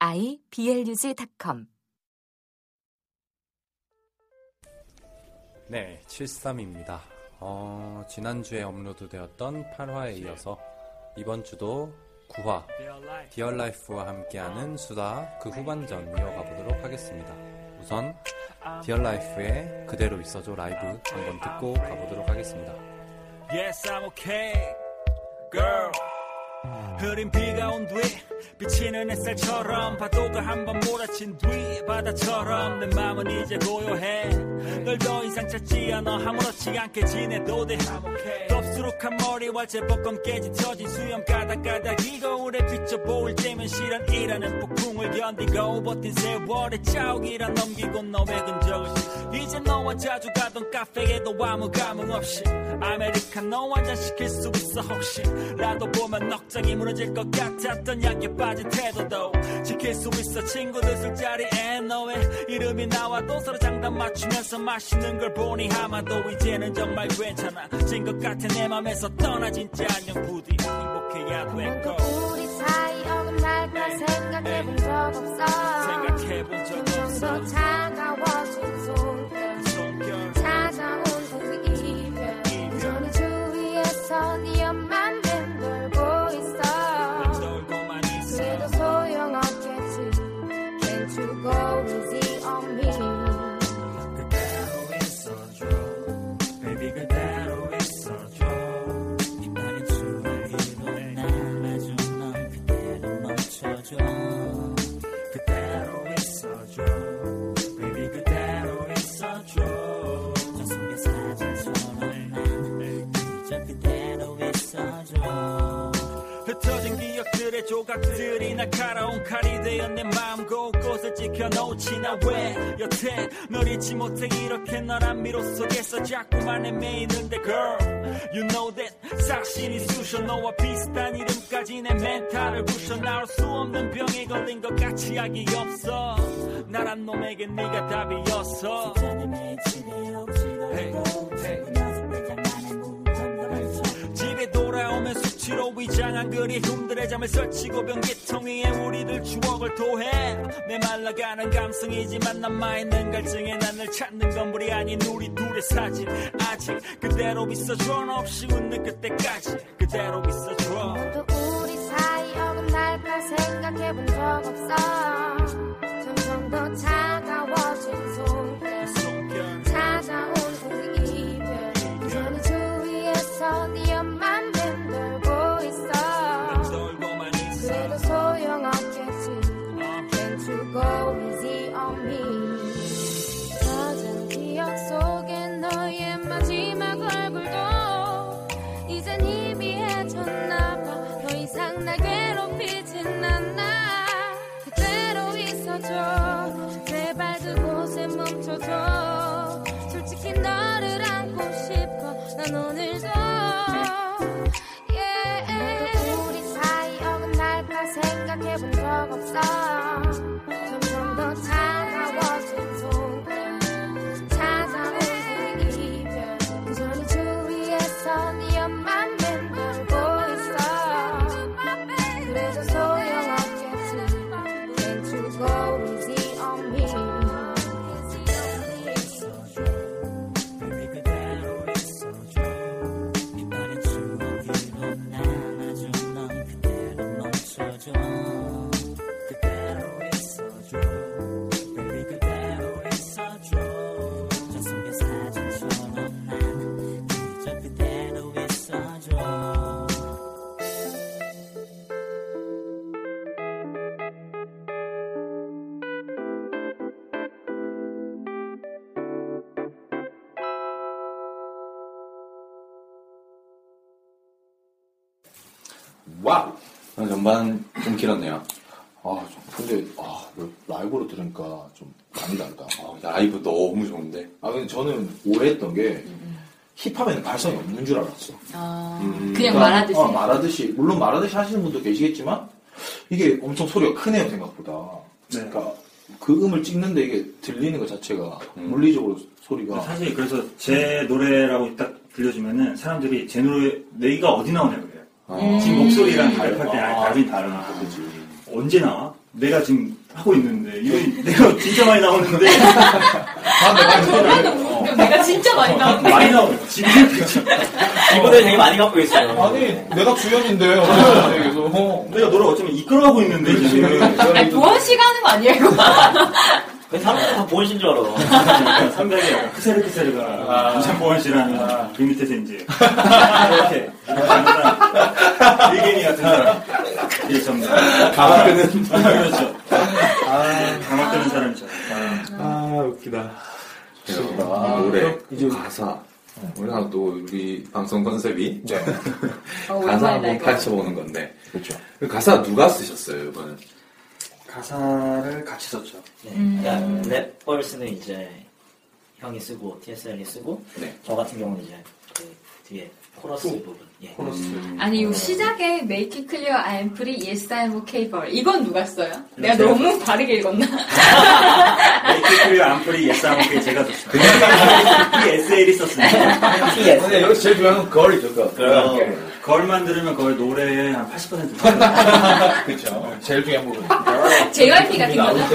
iblog.com 네, 73입니다. 어, 지난주에 업로드되었던 8화에 이어서 이번 주도 9화 디얼 라이프와 함께하는 수다 그 후반전 이어가 보도록 하겠습니다. 우선 디얼 라이프의 그대로 있어줘 라이브 한번 듣고 가보도록 하겠습니다. Yes, I'm okay, girl. 흐린 비가 온 뒤 비치는 햇살처럼 파도가 한번 몰아친 뒤 바다처럼 내 맘은 이제 고요해. 널 더 이상 찾지 않아 아무렇지 않게 지내도 돼. 덥수룩한 머리와 제법 검게 짙어진 수염 가닥가닥 이 거울에 비춰 보일 때면 실현이라는 폭풍을 견디고 버틴 세월의 자욱이라 넘기고 너의 흔적을 이제 너와 자주 가던 카페에도 아무 감흥 없이 아메리카노 한잔 시킬 수 있어 혹시? 라도 보면 넉장이 무너질 것 같았던 약에 빠진 태도도 지킬 수 있어. 친구들 술자리에 너의 이름이 나와도 서로 장단 맞추면서 마시는 걸 보니 아마도 이제는 정말 괜찮아. 진 것 같아 내 맘에서 떠나 진짜 안녕 부디 행복해야 되고 우리 사이 어긋날까 생각해본 적 없어. 생각해본 적 없어. 차가워진 나 왜? 여태 널 잊지 못해 이렇게 너란 미로 속에서 자꾸만 헤매이는데 girl. You know that 싹신이 쑤셔. 너와 비슷한 이름까지 내 멘탈을 부셔. 나올 수 없는 병에 걸린 것 같이 약이 없어. 나란 놈에게 네가 답이었어 Hey, hey. 위장한 그리움들의 잠을 설치고 변기통 위에 우리들 추억을 토해. 내 말라가는 감성이지만 남아있는 갈증에 난널 찾는 건물이 아닌 우리 둘의 사진. 아직 그대로 있어줘 너 없이 웃는 그때까지 그대로 있어줘 또 우리 사이 어긋날까 생각해본 적 없어. 점점 더 차가워진 젖은 기억 속에 너의 마지막 얼굴도 이젠 희미해졌나봐. 더 이상 날 괴롭히진 않아 그대로 있어줘. 제발 그곳에 멈춰줘. 솔직히 너를 안고 싶어. 난 오늘도. 우리 사이 어긋날까 생각해본 적 없어 전반 좀 길었네요. 아, 좀- 근데, 아, 그 라이브로 들으니까 좀 많이 다르다. 어, 라이브 너무 좋은데. 아 근데 저는 오해했던 게 힙합에는 발성이 없는 줄 알았어. 아, 음. 그냥 그러니까, 말하듯이. 어, 말하듯이 물론 말하듯이 하시는 분도 계시겠지만 이게 엄청 소리가 크네요 생각보다. 네. 그러니까 그 음을 찍는데 이게 들리는 것 자체가 음. 물리적으로 소리가 사실 그래서 제 노래라고 딱 들려주면은 사람들이 제 노래 내가 어디 나오냐 그래요. 어. 지금 목소리랑 발표할 때 아. 다르긴 다르니까 그지. 언제 나와? 내가 지금 하고 있는데 이거 내가 진짜 많이 나오는데 아, 내가 어. 내가 진짜 많이 나오는데. 많이 나오네. 지금 이분들 되게 많이 갖고 있어요. 아니 내가 주연인데 계속 어. 내가 노래 어쩌면 이끌어가고 있는데 지금 아니, 보원 씨가 하는 거 아니에요, 이거? 그 사람들 다 보이신 줄 알아. 300에 크세르 크세르가 아. 부산 보원 씨라는 그 밑에서 이제 이렇게 일개니 같은 사람 이게 전부 가마 끄는. 그렇죠. 강화 뜨는 사람이죠. 아, 웃기다. 좋습니다. 노래, 이제 가사. 우리가 또 우리 방송 컨셉이 네. 어, 가사 한번. 파헤쳐보는 건데. 그렇죠. 그 가사 누가 쓰셨어요, 이번엔? 가사를 같이 썼죠. 네. 음. 그러니까 랩 verse는 이제 형이 쓰고 TSL이 쓰고 네. 저 같은 경우는 이제 그 뒤에 코러스 부분. 예. 코러스. 아니, 이 시작에 Make it clear I'm free, yes I'm okay for. 이건 누가 써요? 내가 제가 너무 다르게 읽었나? 메이크클리어 암플이 예상하게 제가 썼어요. TSL이 썼으니까. 근데 여기서 제일 중요한 건 girl이죠, 그. Girl. Girl만 들으면 거의 노래의 한 80% 그렇죠. 제일 중요한 부분. JYP 같은 거죠?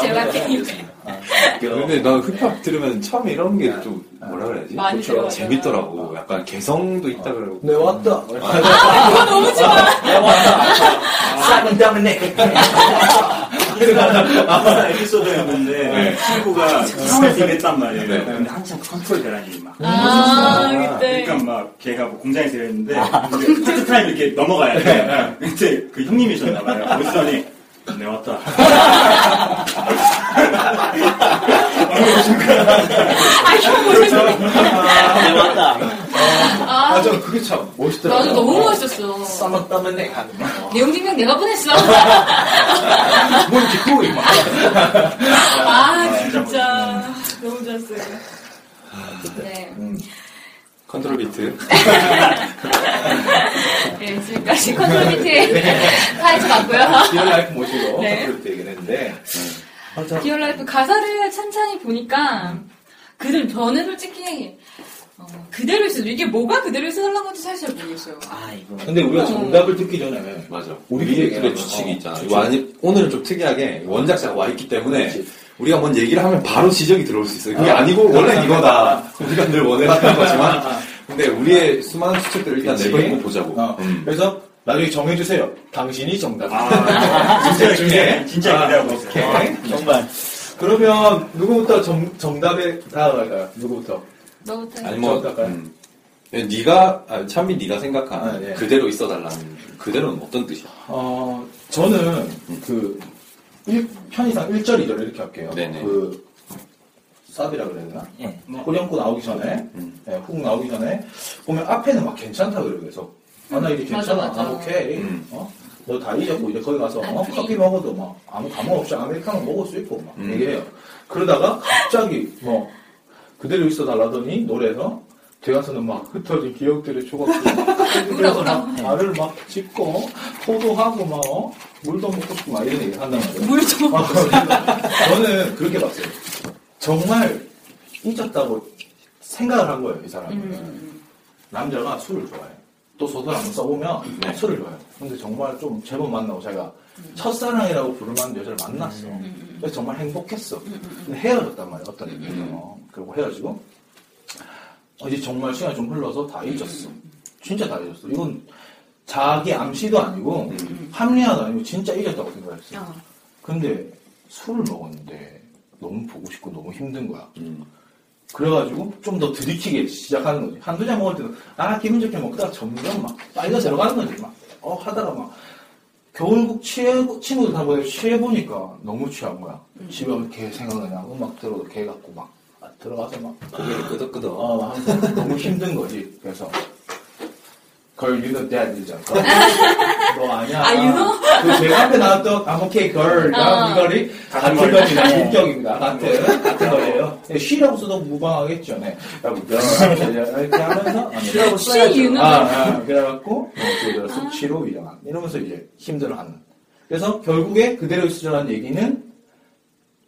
JYP. 거죠. 근데 나 힙합 들으면 처음에 이런 게 좀 뭐라 그래야지? 들어가요. 재밌더라고. 약간 개성도 있다 그러고. 네, 왔다. 아, 그거 너무 좋아. Swag 때문에. 아까 에피소드였는데 친구가 상황에서 일했단 말이에요. 네. 근데 한참 컨트롤 대란이 막. 아, 그때. 그러니까 막 걔가 뭐 공장에서 일했는데 파트 타임 이렇게 넘어가야 돼. 근데 그 형님이셨나 봐요. 오시더니 네 왔다. 아, 이거 뭐야. 네, 맞다. 아, 아, 저는 그게 참 멋있더라고요. 나도 너무 멋있었어. 쌈만 따면 내 가는 거. 내용 증명 내가 보냈어. 뭐 이렇게 크고 막. 아, 진짜. 너무 좋았어요. 네. 음. 컨트롤 비트. 네, 지금까지 컨트롤 비트 파헤쳐 봤고요. 디얼 라이프 모시고 네. 그렇게 얘기를 했는데. 아, 참. 디얼 라이프 가사를 찬찬히 보니까 그들 저는 솔직히 어, 그대로 있어도 이게 뭐가 그대로 있어달라는 건지 사실 잘 모르겠어요. 아, 이거. 근데 우리가 정답을 듣기 전에 맞아. 얘기하는 추측이 거. 있잖아. 추측. 이거 아니, 오늘은 좀 특이하게 원작자가 와 있기 때문에 그렇지. 우리가 뭔 얘기를 하면 바로 지적이 들어올 수 있어요. 그게 아 니고 원래 이거다. 우리가 늘 원했던 거지만 근데 우리의 수많은 추측들을 일단 그치. 내보고 보자고. 어, 음. 그래서 나중에 정해주세요. 당신이 정답. 아, 진짜 중에 진짜 기대하고 있어요. 오케이. 정말. 그러면 누구부터 정, 정답에 다가갈까요? 누구부터? 너부터 아니 뭐 할까요? 음. 네가 아, 참비 네가 생각하는 아, 네. 그대로 있어달라는 그대로는 어떤 뜻이야? 어, 저는 그 1, 편의상 1절, 2절 이렇게 할게요. 네네. 그 사비라 그래야 되나? 예. 호령구 나오기 전에, 음. 예, 훅 나오기 전에 보면 앞에는 막 괜찮다 그래요. 그래서 아, 나 이게 음, 맞아, 괜찮아. 맞아. 아, 오케이. 음. 어? 너 다 잊었고 이제 거기 가서 안 어. 커피 먹어도 막 아무 감흥 없이 아메리카노 먹을 수 있고 막 음. 얘기해요. 그러다가 갑자기 뭐 그대로 있어 달라더니 노래에서 뒤가서는 막 흩어진 기억들의 조각들 그래서 막 말을 막 짚고 포도하고 막 어? 물도 먹고 싶고 막 이런 얘기 한단 말이에요. 물 좀. 아, 저는 그렇게 봤어요. 정말 잊었다고 생각을 한 거예요, 이 사람이. 음. 남자가 술을 좋아해요. 또 소설 한번 써보면 네. 술을 좋아해요. 근데 정말 좀 제법 만나고 제가 첫사랑이라고 만한 여자를 만났어. 음. 그래서 정말 행복했어. 근데 헤어졌단 말이에요, 어떤 어, 그리고 헤어지고 어, 이제 정말 시간이 좀 흘러서 다 잊었어. 진짜 다 잊었어. 이건 자기 암시도 아니고 합리화도 아니고 진짜 잊었다고 생각했어요. 어. 근데 술을 먹었는데 너무 보고 싶고 너무 힘든 거야. 음. 그래가지고 좀 더 들이키게 시작하는 거지. 한두 잔 먹을 때도 아 기분 좋게 먹다가 점점 막 빨려 들어가는 거지. 막 어 하다가 막 겨울국 취해 친구들 다 보내 취해 보니까 너무 취한 거야. 집에 오면 걔 생각나냐 음악 들어도 걔 갖고 막 아, 들어가서 막 고개를 끄덕끄덕. 어, 막 너무 힘든 거지. 그래서 Girl, you know that 이잖아. 너 아니야. 아, you know? 그 제가 앞에 나왔던 I'm okay, girl. 어. 이 거리 같은. 거리다. 인격입니다. 같은 같은 거리예요. 네, she라고 써도 무방하겠죠. 네. 라고 이렇게 하면서 she라고 you know. 아, 아, 그래갖고 어, 그래서 시로 위장한 이러면서 이제 힘들어하는. 그래서 결국에 그대로 있으라는 얘기는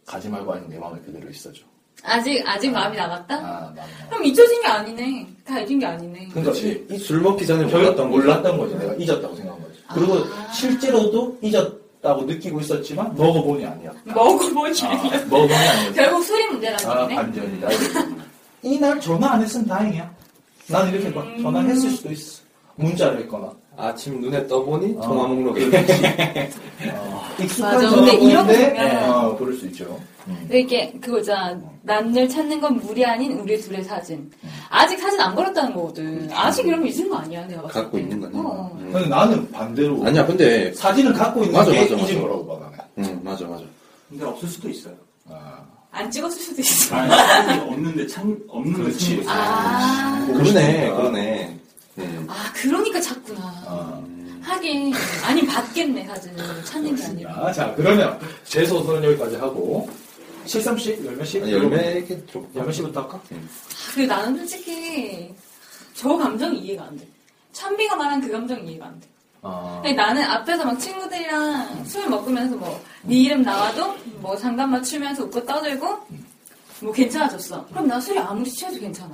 가지 말고 아니면 내 마음에 그대로 있어줘. 아직 아직 마음이 남았다? 아, 나 그럼 잊혀진 게 아니네. 다 잊은 게 아니네. 그러니까. 이, 술 먹기 전에 결 몰랐던 거지. 몰랐던 거지. 내가 잊었다고 생각한 거지. 그리고 실제로도 잊었다고 느끼고 있었지만 먹어보니 아니야. 먹어보지. 아, 먹어보니 아니야. 결국 술이 문제라는 아, 얘기네. 반전이다. 이날 전화 안 했으면 다행이야. 난 이렇게 막 음. 전화했을 수도 있어. 문자를 했거나. 아침 눈에 떠보니 어. 통화 목록에 어, 익숙한 맞아. 근데 이렇게 보면- 어, 그럴 수 있죠. 이렇게 그거잖아. 남들 찾는 건 물이 아닌 우리 둘의 사진. 아직 사진 안 걸었다는 거거든. 아직 이러면 잊은 거 아니야, 내가 봤을 때. 갖고 있는 거네. 어. 음. 근데 나는 반대로 아니야, 근데 사진을 갖고 있는 맞아, 게 맞아, 잊은 맞아. 거라고 봐 나는. 음, 맞아, 맞아. 근데 없을 수도 있어요. 아, 안 찍었을 수도 있어. 아니, 사진이 없는데 찬, 없는데 그렇지. 친구 있어요. 아, 그러네. 그러네. 음. 아 그러니까 찾구나. 어. 하긴 아니 받겠네 사진을 찾는 게 아니라. 아, 자, 그러면 제 소설은 여기까지 하고 730, 열매씩? 아니, 열매 이렇게 좀. 열매씩부터 할까? 아, 그래 나는 솔직히 저 감정이 이해가 안 돼. 찬비가 말한 그 감정이 이해가 안 돼. 아, 아니, 나는 앞에서 막 친구들이랑 술 먹으면서 뭐, 네 이름 나와도 뭐 장단 맞추면서 웃고 떠들고, 뭐 괜찮아졌어. 그럼 나 술이 아무리 취해도 괜찮아.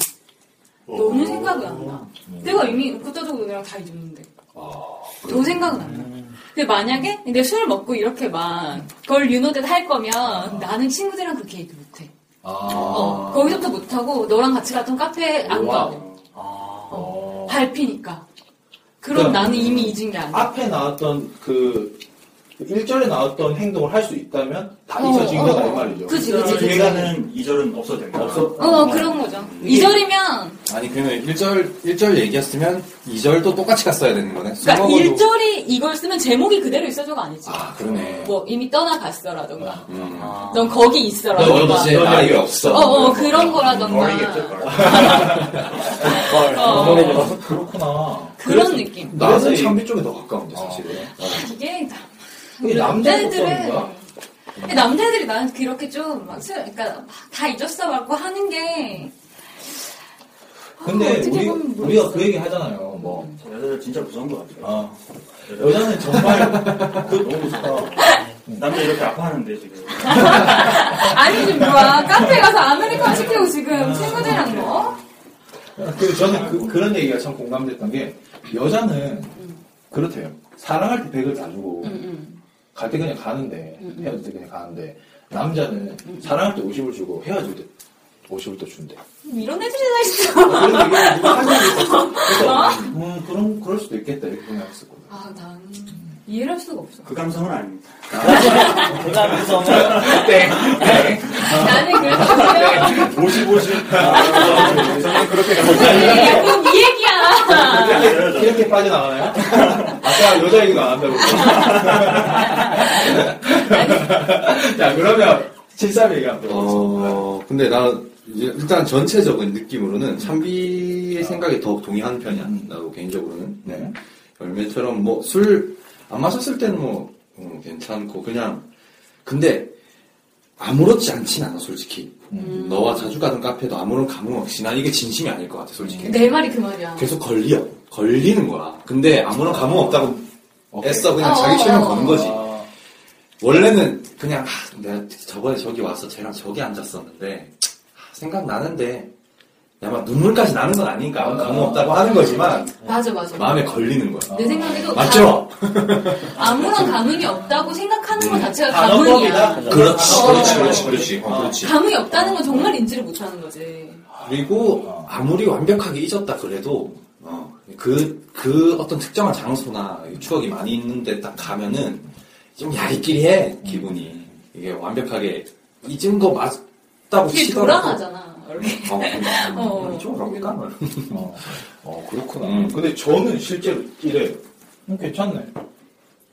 너는 생각이 안 나. 내가 이미 웃고 떠들고 너랑 다 잊었는데. 너 생각은 안 나. 근데 만약에 내술 먹고 이렇게 막, 그걸 유노댓 할 거면 나는 친구들이랑 그렇게 얘기 못 해. 아, 어, 거기서부터 못 하고 너랑 같이 갔던 카페 안. 가고. 어. 밟히니까. 그럼 그럼 나는 이미 잊은 게 아니야. 앞에 나왔던 그 1절에 나왔던 행동을 할 수 있다면 다 어, 잊혀진 어, 거다 어. 이 말이죠. 그치, 그치, 그치. 기회가는 2절은 없어도 된다. 없어. 어, 그런 거죠. 이절이면 아니, 그러면 1절, 1절 얘기했으면 2절도 똑같이 갔어야 되는 거네. 술 그러니까 먹어도- 1절이 이걸 쓰면 제목이 그대로 있어줘가 아니지. 아, 그러네. 뭐 이미 떠나갔어라던가. 음. 넌 거기 너 있어라던가. 이제 나이 없어. 어, 어, 그런 거라던가. 버리겠죠, 걸. 어, 그렇구나. 그런 느낌. 나는 참비 쪽에 더 가까운데, 사실은. 이게 다- 이게 남자애들은 속성인가? 근데 남자애들이 나는 그렇게 좀 막, 술- 그러니까 막 다 잊었어 갖고 하는 게 근데 아, 우리. 우리가 그 얘기 하잖아요. 뭐, 여자들 진짜 무서운 것 같아요. 어, 여자는 정말 그 너무 무서워. 남자 이렇게 아파하는데, 지금. 아니 지금 뭐야 카페 가서 아메리카노 시키고 지금 친구들이랑 뭐 그 저는 그, 그런 얘기가 참 공감됐던 게 여자는 그렇대요. 사랑할 때 100을 다 주고 갈 때 그냥 가는데 헤어질 때 그냥 가는데 남자는 사랑할 때 50을 주고 헤어질 때 50을 또 준대. 이런 애들이 다 있어. 그런 누가 한 적이 있었어. 그래서 음 그런 그럴 수도 있겠다 이렇게 생각했었거든. 아, 난 이해를 할 수가 없어. 그 감성은 아닙니다. 그 감성은 네. 나는 그래서 그냥 50, 50. 저는 그렇게 가보자. 약간 이. 이렇게 빠져나가나요? 아까 여자 얘기가 안 한다고. 자 그러면 73 얘기 한번. 어, 근데 나 이제 일단 전체적인 느낌으로는 참비의 생각에 더 동의하는 편이야. 나도 개인적으로는. 네. 열매처럼 뭐 술 안 마셨을 때는 뭐 어, 괜찮고 그냥 근데 아무렇지 않진 않아 솔직히. 너와 자주 가던 카페도 아무런 감흥 없이 난 이게 진심이 아닐 것 같아 솔직히. 내 말이 그 말이야. 계속 걸려. 걸리는 거야. 근데 아무런 감흥 없다고 오케이. 애써 그냥 어, 자기 어, 최면 어, 거는 어. 거지. 아, 원래는 그냥 아, 내가 저번에 저기 와서 쟤랑 저기 앉았었는데 아, 생각나는데 야막 눈물까지 나는 건 아니니까 아무 감흥 없다고 하는 거지만 맞아, 맞아. 마음에 걸리는 거야. 내 생각에도 맞죠? 아무런 감흥이 없다고 생각하는 것 자체가 단어법이다. 감흥이야. 그렇지, 어. 그렇지, 그렇지, 그렇지, 어, 그렇지. 감흥이 없다는 건 정말 인지를 못하는 거지. 그리고 아무리 완벽하게 잊었다 그래도 어, 그, 그 어떤 특정한 장소나 추억이 많이 있는데 딱 가면은 좀 야리끼리해 기분이 이게 완벽하게 잊은 거 맞다고 이게 치더라도 돌아가잖아. 이렇게. 어, 어. 어, 이쪽으로 가볼까? 어, 어, 그렇구나. 음. 근데 저는 실제로 이래요. 음, 괜찮네.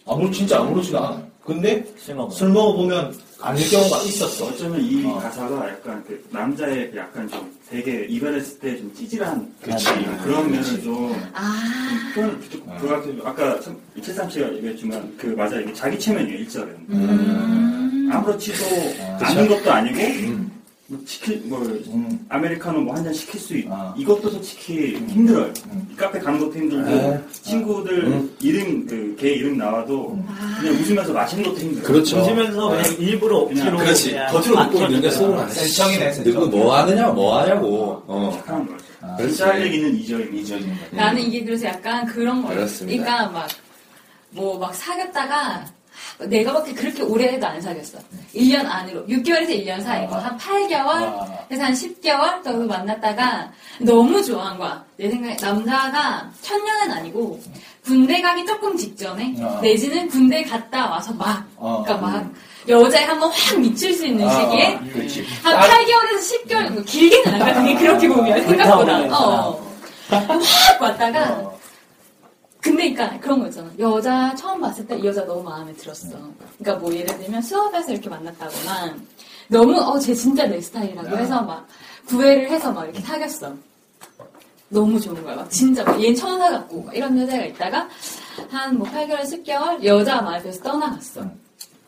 아무, 진짜 아무렇지도 않아요. 근데 술 먹어보면 아닐 경우가 있었어. 어쩌면 이 어. 가사가 약간 그 남자의 그 약간 좀 되게 이별했을 때 좀 찌질한 그치. 그런 면을 좀 아. 표현 그 아까 참 이채삼 씨가 얘기했지만 그 맞아 이게 자기 체면이에요 일절은 음. 아무렇지도 않은 것도 아니고 뭐 시킬 뭐 아메리카노 뭐 한 잔 시킬 수 있, 이것도 솔직히 힘들어요. 이 카페 가는 것도 힘들고 네. 친구들 이름 그개 이름 나와도 그냥 웃으면서 마시는 것도 힘들어요. 그렇죠. 웃으면서 그냥 일부러 그냥 억지로 그렇지. 그냥 겉으로 웃고 있는데. 속으로 안 해. 센척이네, 센척. 누구 뭐 하느냐, 뭐 하냐고. 어. 착한 거죠. 그렇지. 진짜 할 얘기는 이절입니다. 나는 이게 그래서 약간 그런 거예요. 그러니까 막, 뭐 막 사귀었다가 내가 밖에 그렇게 오래 해도 안 사귀었어. 1년 안으로. 6개월에서 1년 사이고, 한 8개월, 그래서 한 10개월 정도 만났다가 너무 좋아한 거야. 내 생각에 남자가 천년은 아니고 군대 가기 조금 직전에 어. 내지는 군대 갔다 와서 막, 어. 그러니까 막 여자에 한번 확 미칠 수 있는 아, 시기에. 한 아. 8개월에서 10개월 정도 길게는 안 가는 게 그렇게 보면 생각보다. 어. 확 왔다가 근데 그러니까 그런 거 있잖아. 여자 처음 봤을 때 이 여자 너무 마음에 들었어. 그러니까 뭐 예를 들면 수업에서 이렇게 만났다거나 너무 어 쟤 진짜 내 스타일이라고 해서 막 구애를 해서 막 이렇게 사귀었어. 너무 좋은 거야. 막 진짜 막 얘는 천사 같고 막 이런 여자가 있다가 한 뭐 8개월, 10개월 여자 마음에 들어서 떠나갔어.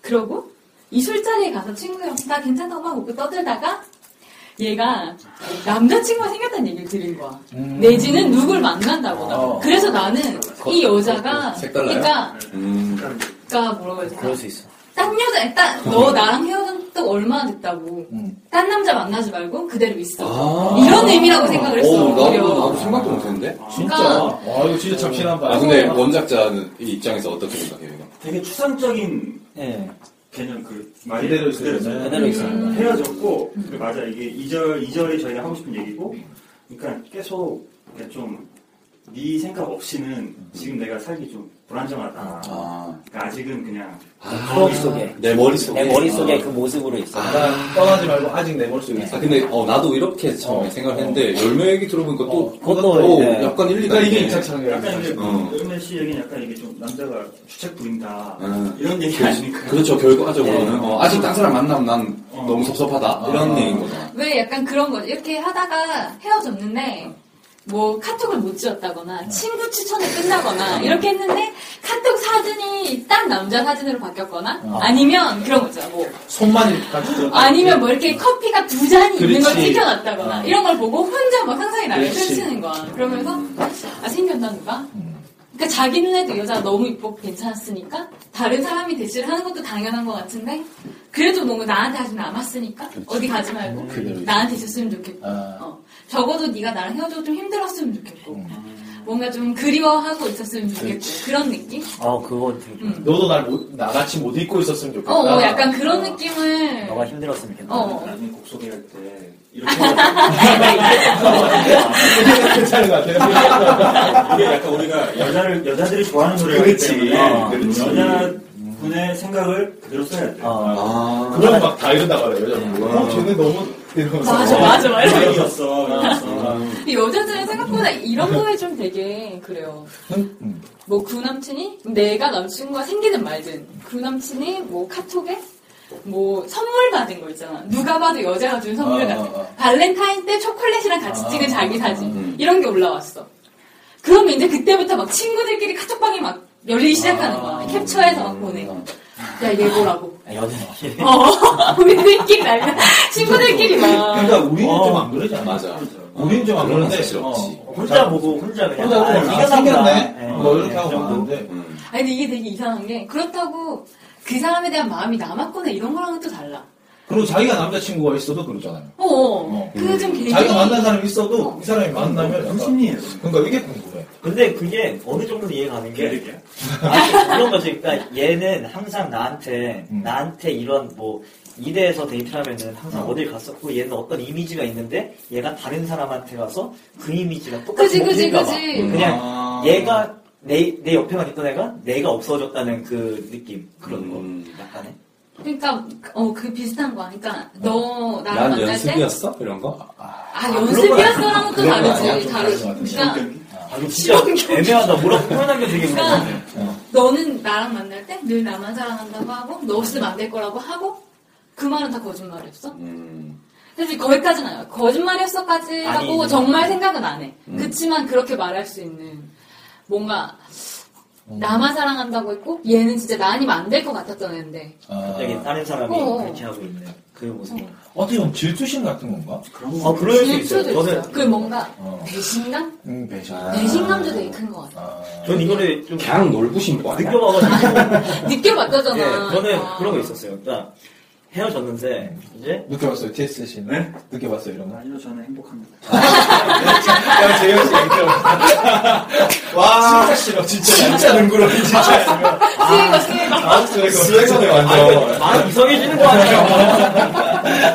그러고 이 술자리에 가서 친구랑 나 괜찮다고 막 웃고 떠들다가 얘가 남자친구가 생겼다는 얘기를 들은 거야. 내지는 누굴 만난다거나. 어. 그래서 나는 이 여자가 색달라요? 그러니까 음. 그러니까 뭐라고 해야 되나? 그럴 수 있어. 딴 여자, 딴, 너 나랑 헤어진 또 얼마나 됐다고. 딴 남자 만나지 말고 그대로 있어. 아. 이런 의미라고 생각을 했어. 오, 나도. 나도 생각도 못했는데. 진짜. 그러니까- 와, 이거 진짜 참신한 바. 아, 근데 원작자는 이 입장에서 어떻게 생각해요? 되게 추상적인 예. 개념 그 말이 그대로 있어요. 그대로 그대로 있어요. 음. 헤어졌고 그 맞아 이게 2절 2절이 저희가 하고 싶은 얘기고 그러니까 계속 좀 네 생각 없이는 지금 내가 살기 좀 불안정하다. 아. 그러니까 아직은 그냥 머릿속에. 내 머릿속에. 내 머릿속에 아. 그 모습으로 있어. 난 떠나지 말고 아직 내 머릿속에 있어. 아, 근데, 어, 나도 이렇게 처음에 어. 생각했는데, 열매 얘기 들어보니까 또, 그것도 오, 이제 약간 일리가 그러니까 이게. 이착창이야. 약간 이제 어. 여름의 씨 얘기는 약간 이게 좀 남자가 주책 부린다 음. 이런 얘기 그렇지. 아니니까 그렇죠. 결과적으로는. 네. 어, 아직 딴 사람 만나면 난 어. 너무 섭섭하다. 이런 아. 얘기인 거잖아. 왜 약간 그런 거지. 이렇게 하다가 헤어졌는데, 뭐 카톡을 못 지웠다거나 친구 추천이 끝나거나 이렇게 했는데 카톡 사진이 딴 남자 사진으로 바뀌었거나 어. 아니면 그런 거 있잖아 뭐 손만 같이 아니면 뭐 이렇게 커피가 두 잔이 있는 걸 그렇지. 찍혀놨다거나 어. 이런 걸 보고 혼자 막 상상이 나를 그렇지. 펼치는 거야 그러면서 아 생겼나 누가? 그러니까 자기 눈에도 여자가 너무 이쁘고 괜찮았으니까 다른 사람이 대시를 하는 것도 당연한 것 같은데 그래도 뭔가 나한테 아직 남았으니까 어디 가지 말고 그대로 나한테 있었으면 좋겠고 아. 어. 적어도 네가 나랑 헤어져도 좀 힘들었으면 좋겠고 뭔가 좀 그리워하고 있었으면 좋겠고 그런 느낌? 어, 그건 되게. 음. 너도 날 못, 나같이 못 입고 있었으면 좋겠다. 어, 어, 약간 그런 느낌을 너가 힘들었으면 좋겠다. 어. 나중에 곡 소개할 때 이렇게 괜찮은 것 같아요. 이게 약간 우리가 여자를 여자들이 좋아하는 노래이기 그렇지. 때문에 어, 그렇지. 여자 분의 생각을 그대로 써야 돼. 어. 아. 그러면 막다 이런다 그래, 여자분. 어, 쟤는 너무. 맞아, 맞아, 맞아. 이었어, 여자들은 생각보다 이런 거에 좀 되게 그래요. 뭐 그 남친이 내가 남친과 생기든 말든 그 남친이 뭐 카톡에 뭐 선물 받은 거 있잖아. 누가 봐도 여자가 준 선물 어, 같은. 어, 어. 발렌타인 때 초콜릿이랑 같이 아, 찍은 자기 사진 음. 이런 게 올라왔어. 그러면 이제 그때부터 막 친구들끼리 카톡방이 막 열리기 시작하는 거야. 캡처해서 막 보내. 야, 얘 뭐라고. 아, 여자. 어, 우리들끼리 날려. 친구들끼리 막. 그러니까 우리는 어. 좀안 그러지 않아? 맞아. 우리는 좀안 그러는데. 어, 혼자 보고 혼자 그냥. 혼자 보고, 아, 아, 생겼네? 예. 뭐 이렇게 하고 그 정도. 가는데. 음. 아니, 근데 이게 되게 이상한 게, 그렇다고 그 사람에 대한 마음이 남았거나 이런 거랑은 또 달라. 그리고 자기가 남자친구가 있어도 그러잖아요. 어, 어. 그게 좀 굉장히. 자기가 만난 사람이 있어도 이 사람이 만나면 약간. 심리예요. 그러니까 이게 궁금해. 근데 그게 어느 정도 이해가 가는 게. 아니, 그런 거지. 그러니까 얘는 항상 나한테 음. 나한테 이런 뭐 이대에서 데이트를 하면은 항상 음. 어딜 갔었고 얘는 어떤 이미지가 있는데 얘가 다른 사람한테 가서 그 이미지가 똑같이 그지, 그지, 봐. 그지. 그냥 아. 얘가 내, 내 옆에만 있던 애가 내가 없어졌다는 그 느낌 그런 음. 거 약간의 그러니까, 어, 그 비슷한 거야. 그러니까, 너 나랑 난 만날 때. 연습이었어? 이런 거? 아, 연습이었어랑은 또 그런 거 다르지. 다르지. 그러니까, 아 이거 진짜 애매하다 뭐라고 표현하기 되게 그러니까 그러네 너는 나랑 만날 때 늘 나만 사랑한다고 하고 너 없으면 안 될 거라고 하고 그 말은 다 거짓말이었어? 음. 사실 거기까지는 아니야. 거짓말이었어까지 아니, 하고 이제- 정말 생각은 안 해. 음. 그치만 그렇게 말할 수 있는 뭔가 나만 사랑한다고 했고 얘는 진짜 나 아니면 안 될 것 같았던 애인데 갑자기 다른 사람이 어. 그렇게 하고 있는 그 모습이. 어떻게 보면 질투심 같은 건가? 그런 거. 어, 그럴 수 있어요. 질투도 저는 있어요. 그 뭔가 어. 배신감? 음, 배신. 배신감도 되게 큰 것 같아. 전 이거를 좀 그냥 놀부신 거 아니야? 느껴봐가지고. 느껴봤다잖아. 예, 저는 아. 그런 거 있었어요. 그러니까 헤어졌는데 이제 느껴봤어요, TS 씨는? 네? 느껴봤어요, 이런 거? 아니요, 저는 행복합니다. 야, 재현 씨 느껴봤어. 와, 진짜 싫어, 진짜. 진짜 능구러, 진짜. 스웨거 스웨거. 아, 스웨거. 스웨거네, 완전. 마음 이상해지는 거 아니에요?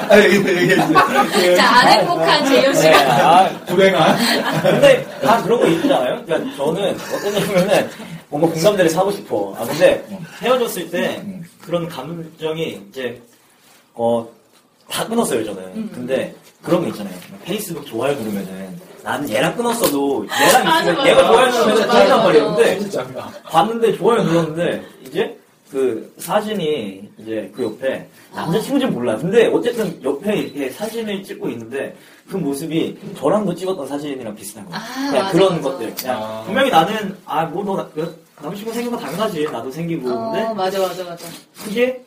아, 얘기, 얘기해주세요. 자, 안 행복한 재현 네, 씨가. 아, 불행한. 근데 다 그런 거 있잖아요. 그러니까 저는 어떠냐면은 뭔가 공감대를 사고 싶어. 아 근데 헤어졌을 때 그런 감정이 이제 어 다 끊었어요 저는. 음. 근데 그런 거 있잖아요. 페이스북 좋아요 누르면은 나는 얘랑 끊었어도 얘랑 맞아, 있으면 맞아. 얘가 좋아요 누르면 맞아, 짜증난 맞아. 말이에요. 근데 진짜. 봤는데 좋아요 눌렀는데 이제 그 사진이 이제 그 옆에 남자친구인지 몰라. 근데 어쨌든 옆에 이렇게 사진을 찍고 있는데 그 모습이 저랑도 찍었던 사진이랑 비슷한 거예요. 아, 그냥 맞아, 그런 맞아. 것들. 그냥 아. 분명히 나는 아 뭐 너 남자친구 생긴 거 당연하지. 나도 생기고. 근데 어, 맞아, 맞아, 맞아. 그게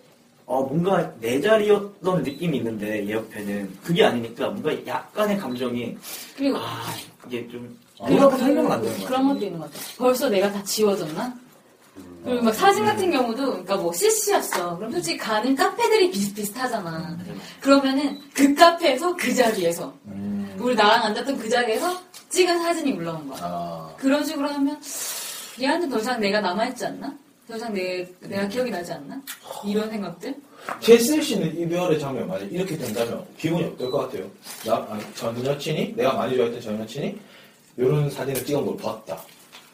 어 뭔가 내 자리였던 느낌이 있는데 얘 옆에는 그게 아니니까 뭔가 약간의 감정이 그리고 아 이게 좀 그렇게 설명은 안 되는 거야. 그런 것도 있는 것 같아. 벌써 내가 다 지워졌나? 그리고 막 사진 같은 경우도, 그러니까 뭐 CC였어. 그럼 솔직히 가는 카페들이 비슷비슷하잖아. 그러면은 그 카페에서 그 자리에서, 우리 나랑 앉았던 그 자리에서 찍은 사진이 올라온 거야. 아. 그런 식으로 하면, 얘한테 더 이상 내가 남아있지 않나? 더 이상 내, 내가 기억이 나지 않나? 이런 생각들? 제슬 씨는 이별의 장면 만약 이렇게 된다면 기분이 어떨 것 같아요? 나, 아니, 전 여친이, 내가 많이 좋아했던 전 여친이 이런 사진을 찍은 걸 봤다.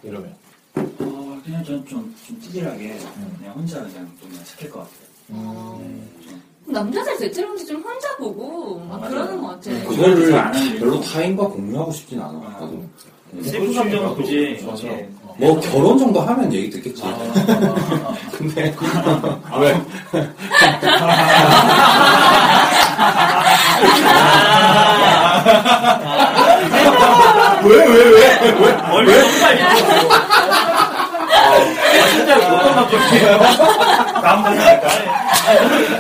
이러면. 어, 그냥 저는 좀, 좀 찌질하게 그냥 혼자 그냥 좀 착할 것 같아요. 남자들 대체로는 좀 혼자 보고, 막 맞아요. 그러는 것 같아. 그거를 안 하는 별로 타인과 공유하고 싶진 않아. 나도. 슬픈 감정은 굳이 맞아. 이렇게 뭐 결혼 정도 하면 얘기 듣겠지. 근데 왜? 왜, 왜, 왜? 왜? 멀리 너무 빨리 아, 진짜 그것만 볼게요. 다음번에 할까?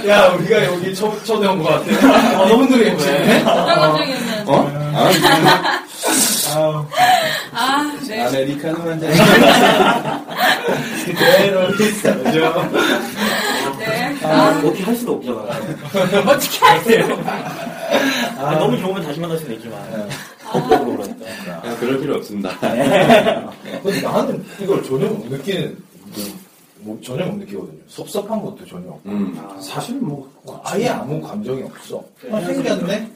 야, 우리가 여기 초, 초대한 것 같아. 어, 너무 느리게 보시네. 어떤 감정이었냐면. 어? 아, 아, 네. 아메리카노 한 잔. 그대로 있어죠. 네. 아, 어떻게 할 수도 없잖아. 어떻게 하세요? 아, 너무 좋으면 다시 만날 수는 있지만. 그러니까. 아, 그럴 필요 없습니다. 근데 나는 이걸 전혀 못 느끼는, 뭐, 뭐 전혀 못 느끼거든요. 섭섭한 것도 전혀 없고. 음, 사실 뭐 아예 아무 감정이 없어. 아, 생겼네?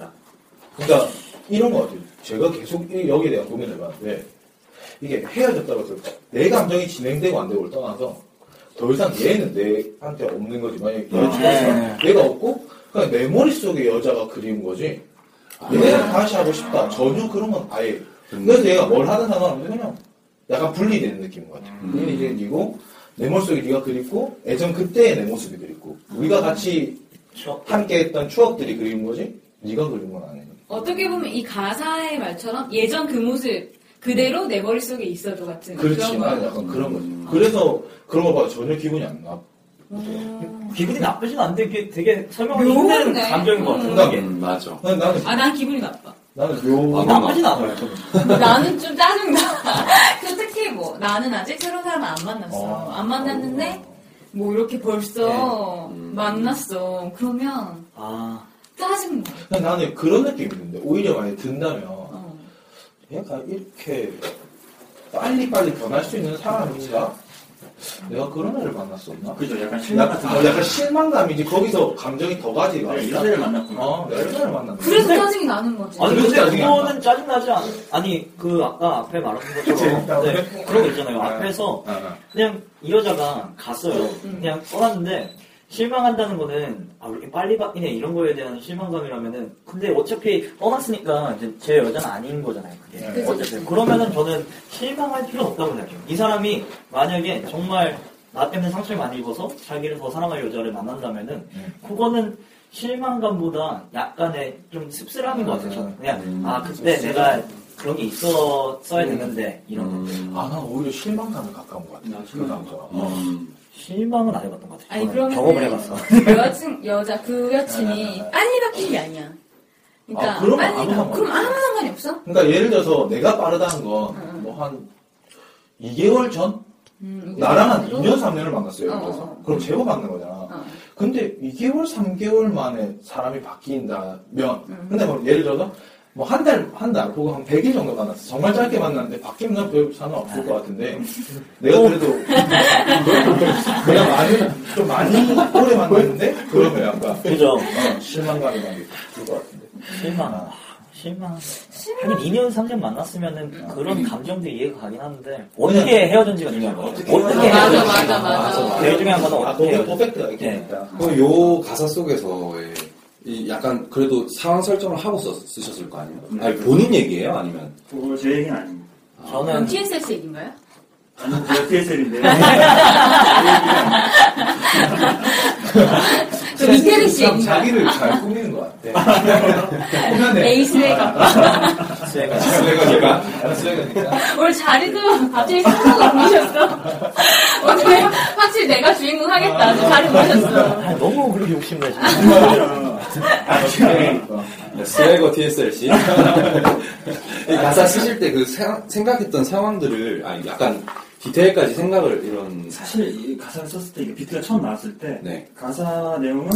그러니까 이런 거 같아요. 제가 계속 이- 여기에 대한 고민을 해봤는데 이게 헤어졌다고 해서 내 감정이 진행되고 안 되고를 떠나서 더 이상 얘는 내한테 없는 거지. 만약에 여자가 내가 없고 그냥 내 머릿속에 여자가 그리운 거지. 내가 다시 하고 싶다. 전혀 그런 건 아예. 그래서 얘가 뭘 하든 상관없는데 그냥 약간 분리되는 느낌인 것 같아. 분리 생기고 내 머릿속에 네가 그립고 예전 그때의 내 모습이 그립고 우리가 같이 함께 했던 추억들이 그리운 거지 네가 그린 건 아니야. 어떻게 보면 이 가사의 말처럼 예전 그 모습 그대로 내 머릿속에 있어도 같은 그렇지. 그런 나는 거. 약간 그런 거지. 그래서 그런 거 봐. 전혀 기분이 안 나. 기분이 나쁘진 않은데 이게 되게 설명하기. 힘든 감정인 것 음. 같아요. 이게. 음, 맞아. 나는, 나는, 아, 난 기분이 나빠. 나는 요, 아, 나쁘진 않아요. 나는 좀 짜증나. 그 특히 뭐, 나는 아직 새로운 사람을 안 만났어. 어. 안 만났는데, 뭐 이렇게 벌써 만났어. 그러면 아, 짜증나. 그냥 나는 그런 느낌이 있는데, 오히려 만약에 든다면, 어. 얘가 이렇게 빨리빨리 변할 수 있는 사람인가? 내가 그런 애를 만났었나? 그죠. 약간 실망 같은 어, 약간 실망감이지. 거기서 감정이 더 가지가. 내가 이런 애를 만났구나. 어, 내가 이런 애를 만났네. 그래서 짜증이 나는 거지. 아니 근데 짜증이 그거는 짜증나지 않 아니 그 아까 앞에 말한 것처럼 네, 그런 거 있잖아요 앞에서 어, 어. 그냥 이 여자가 갔어요 그냥 떠났는데 실망한다는 거는 아왜 이렇게 빨리 바뀌네 이런 거에 대한 실망감이라면은 근데 어차피 떠났으니까 이제 제 여자는 아닌 거잖아요 그게 네. 어쨌든 그러면은 저는 실망할 필요는 없다고 생각해요 이 사람이 만약에 정말 나 때문에 상처를 많이 입어서 자기를 더 사랑할 여자를 만난다면은 그거는 실망감보다 약간의 좀 씁쓸함인 것 같아요. 저는 그냥 음. 아 그때 내가 그런 게 있었어야 됐는데 이런 거. 아, 난 오히려 실망감에 가까운 것 같아. 그 남자가. 음. 실망은 안 해봤던 것 같아요. 아니 그러면 경험을 해봤어. 여친 여자 그 여친이 빨리 바뀐 게 아니야. 그러니까 아, 빨리 아무 바- 상관 그럼 아무 상관이 없어? 그러니까 예를 들어서 내가 빠르다는 건뭐한 2개월 전? 음, 나랑 한 이거 2년, 3년을 만났어요. 예를 어, 들어서. 어. 그럼 제법 만난 거잖아. 근데 2개월, 3개월 만에 사람이 바뀐다면, 음. 근데 뭐 예를 들어서 뭐 한 달, 한 달, 혹은 한 100일 정도 만났어. 정말 짧게 만났는데 바뀌면 난별 상관없을 것 같은데, 내가 그래도, 내가 많이, 좀 많이 오래 만났는데, 그러면 약간, 그죠. 어, 실망감이 많이 들 것 같은데. 실망. 아, 실망. 하긴 2년, 3년 만났으면은 그런 감정도 이해가 가긴 하는데 어떻게 헤어졌는지가 중요한 거예요. 어떻게 맞아, 헤어졌는지. 맞아, 맞아. 제일 중요한 거는 아, 어떻게 그게 헤어졌는지. 퍼펙트가 있겠다. 그럼 요 가사 속에서의 이 약간 그래도 상황 설정을 하고 썼, 쓰셨을 거 아니에요? 아니 본인 얘기예요? 아니면? 그거 제 얘기는 아닙니다. 그럼 TSS 얘기인가요? 아니, 제가 TSL인데. 그 이태리 씨? 자기를 잘 꾸미는 것 같아. 꾸며내. 에이스레가. 제가 슬래거니까. 슬래거니까. 오늘 자리도 갑자기 상상을 옮기셨어. 오늘 확실히 내가 주인공 하겠다. 자리 옮기셨어. 아, 너무 그렇게 욕심내지. 네, swagger TSLC. 이 가사 쓰실 때 그 생각했던 상황들을 아니 약간 디테일까지 생각을 이런 사실 이 가사를 썼을 때, 이게 비트가 처음 나왔을 때, 네. 가사 내용은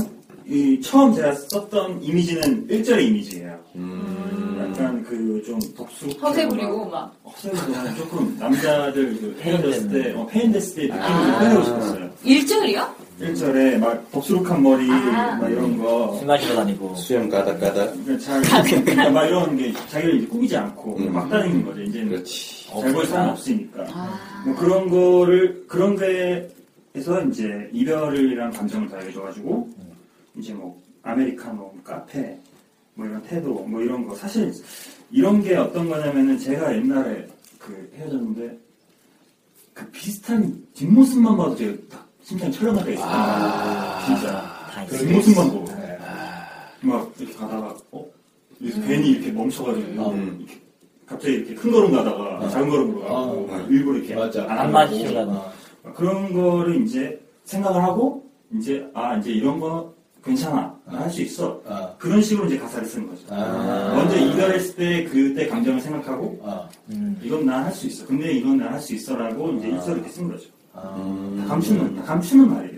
이 처음 제가 썼던 이미지는 1절의 이미지예요. 음. 약간 그좀 독수 허세 부리고 막. 허세 부리고 조금 남자들 그 헤어졌을 때 어, 페인됐을 때 느낌을 아. 좀 표현하고 싶었어요. 1절이요? 1절에 막 덥수룩한 머리 아. 막 이런 거술 마시러 다니고. 수염 가닥가닥. 그러니까 잘 그러니까 막 이런 게 자기를 이제 꾸미지 않고 음. 막 다니는 거죠. 이제는 그렇지. 잘볼 사람 없으니까. 아. 뭐 그런 거를 그런 데에서 이제 이별이라는 감정을 더해줘가지고 이제 뭐 아메리카노, 카페, 뭐 이런 태도, 뭐 이런 거 사실 이런 게 어떤 거냐면은 제가 옛날에 그 헤어졌는데 그 비슷한 뒷모습만 봐도 제가 딱 심장이 철렁할 때가 있어요. 아. 진짜 다 그. 뒷모습만 보고 네. 막 이렇게 가다가 어 그래서 괜히 이렇게 멈춰가지고 음. 이렇게 갑자기 이렇게 큰 걸음 가다가 어. 작은 걸음으로 가고 어. 일부러 이렇게 맞아. 안안 하고 마시려고. 그런 거를 이제 생각을 하고 이제 아 이제 이런 거 괜찮아 할수 있어 아. 그런 식으로 이제 가사를 쓰는 거죠. 아. 먼저 이별했을 때 그때 감정을 생각하고 아. 음. 이건 난 할 수 있어. 근데 이건 난 할 수 있어라고 이제 일절 이렇게 쓴 거죠. 다 음. 감추는 다 감추는 말이에요.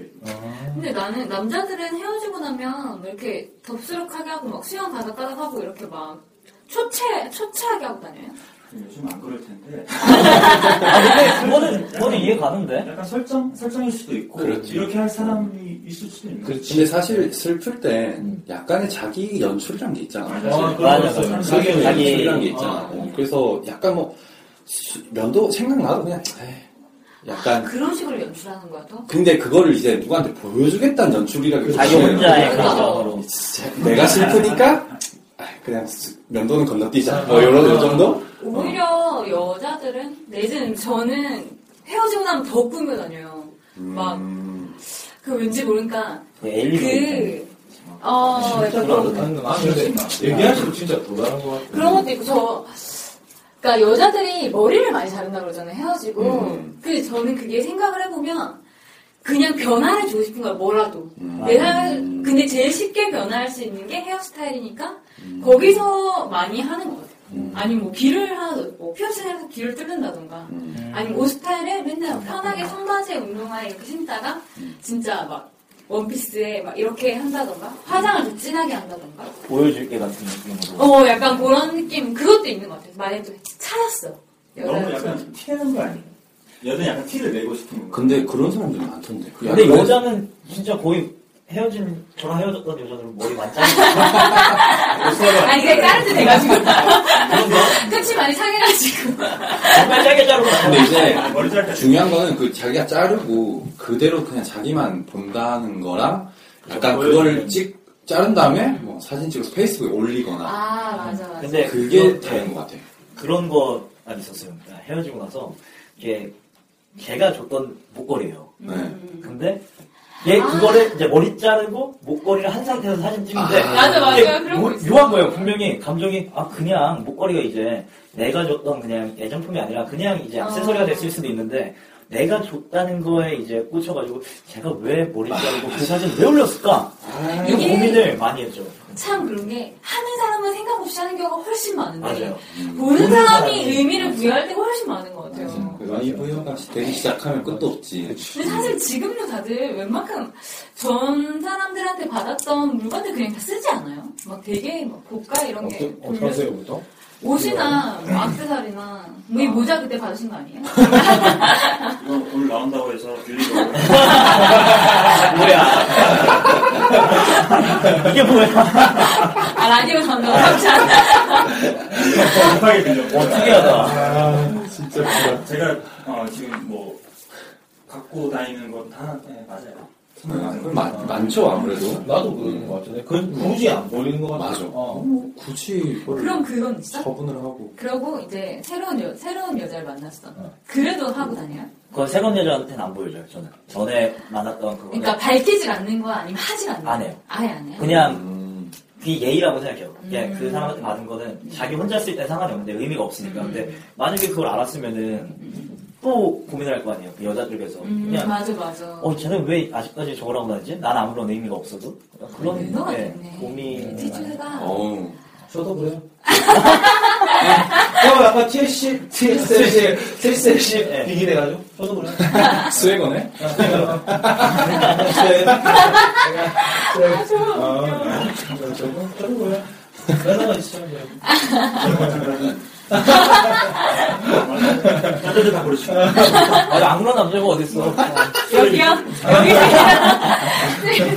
근데 나는 남자들은 헤어지고 나면 뭐 이렇게 덥수룩하게 하고 막 수영 가닥가닥 하고 이렇게 막 초췌, 초췌하게 하고 다녀요? 요즘 안 그럴 텐데 아, 근데 그거는, 그거는 이해 가는데? 약간 설정 설정일 수도 있고 그렇지. 이렇게 할 사람이 있을 수도 있는 거죠. 근데 사실 슬플 때 약간의 자기 연출이란 게 있잖아. 어, 맞아, 그런 거 맞아. 자기 연출이란 게 있잖아. 어. 어, 그래서 약간 뭐 수- 면도 생각나도 그냥 에이, 약간 그런 식으로 연출하는 거야, 또? 근데 그거를 이제 누구한테 보여주겠다는 연출이라기 자기 혼자의 그렇죠. 감정으로. 내가 슬프니까 아, 그냥 스- 면도는 건너뛰자. 뭐 이런 요 정도? 오히려 여자들은, 내지는 저는 헤어지고 나면 더 꾸며 다녀요. 막, 음, 그 왠지 모르니까, 그. 그, 어, 약간 그런, 나는 근데 얘기할수록 진짜 더 다른 것 같아. 그런 것도 있고, 저, 그러니까 여자들이 머리를 많이 자른다고 그러잖아요, 헤어지고. 음. 근데 저는 그게 생각을 해보면, 그냥 변화를 주고 싶은 거야, 뭐라도. 음. 내 삶, 근데 제일 쉽게 변화할 수 있는 게 헤어스타일이니까, 거기서 많이 하는 것 같아요. 음. 아니면 뭐 귀를 하나, 뭐 피어싱 해서 귀를 뚫는다던가. 음. 아니면 옷 스타일을 맨날 편하게 청바지에 운동화에 이렇게 신다가, 진짜 막, 원피스에 막 이렇게 한다던가, 화장을 더 진하게 한다던가. 보여줄게 같은 느낌으로. 어, 약간 그런 느낌, 그것도 있는 것 같아요. 만약에 또 차였어. 너무. 약간 티내는 거 아니에요? 여자는 약간 티를 내고 싶은 거. 근데 그런 사람들이 많던데. 그 근데 여자는 진짜 거의 헤어진, 저랑 헤어졌던 여자들은 머리 많잖아. 아니, 그게 까르트 돼가지고. 끝이 많이 상해가지고. 정말 짧게 자르고 근데 이제 머리 짧게 중요한 거는 그 자기가 자르고 그대로 그냥 자기만 본다는 거랑 약간 그거를 찍 자른 다음에 뭐 사진 찍어서 페이스북에 올리거나 아, 맞아, 맞아. 근데 그게 다른 것 같아. 그런 거가 있었어요. 그러니까 헤어지고 나서 이게 걔가 줬던 목걸이에요. 네. 음. 근데 얘 그거를 이제 머리 자르고 목걸이를 한 상태에서 사진 찍는데 아, 맞아, 맞아요. 이게 그런 뭐- 거 있어. 묘한 거예요. 분명히 감정이 아 그냥 목걸이가 이제 내가 줬던 그냥 애정품이 아니라 그냥 이제 액세서리가 됐을 수도 있는데 내가 줬다는 거에 이제 꽂혀가지고 제가 왜 머리 자르고 그 사진 왜 올렸을까? 이런 이게- 고민을 많이 했죠. 참 그런 게 하는 사람은 생각 없이 하는 경우가 훨씬 많은데 맞아요. 보는 사람이 의미를 부여할 때가 훨씬 많은 것 같아요. 이 부여가 되기 시작하면 끝도 없지. 근데 사실 지금도 다들 웬만큼 전 사람들한테 받았던 물건들 그냥 다 쓰지 않아요? 막 되게 막 고가 이런 게 어떻게 하세요, 보통? 옷이나 뭐 악세사리나 뭐 이 모자 그때 받으신 거 아니에요? 이거 오늘 나온다고 해서 빌린 거. 이게 뭐야? 아 라디오 전도 깜짝 급하게 빌려. 특이하다. 아, 진짜. 제가 어, 지금 뭐 갖고 다니는 건다 네, 맞아요. 음, 많, 많죠, 아무래도. 나도 그런 것 같은데. 그 굳이 안 보이는 것 같아. 맞아. 어. 뭐 굳이 그걸 그럼 그건 있어? 처분을 하고. 그러고 이제 새로운 여, 새로운 여자를 만났어. 그래도 하고 다녀요? 그건 새로운 여자한테는 안 보여줘요. 저는 전에 만났던 그거. 그러니까 밝히질 않는 거야 아니면 하질 않는 거야? 안 해요. 아예 안 해요? 그냥 음, 그게 예의라고 생각해요. 그냥 음. 그 사람한테 받은 거는 자기 혼자 쓸 때 상관이 없는데 의미가 없으니까. 근데 만약에 그걸 알았으면은 또 고민할 거 아니에요. 그 여자들에서 음, 그냥 맞아 맞아. 어 쟤는 왜 아직까지 저걸 하고 다니지? 난 아무런 의미가 없어도 그런 네. 고민. 티주가 어우. 저도 그래요. 저 약간 TSC, TSC, TSC 네. 비기돼가지고. 저도 그래요. 스웨거네? 저도, 저도 그래요. 있으면 돼요. 남자들 다 그렇죠. 아니 안 그런 남자가 어딨어? 여기요? 여기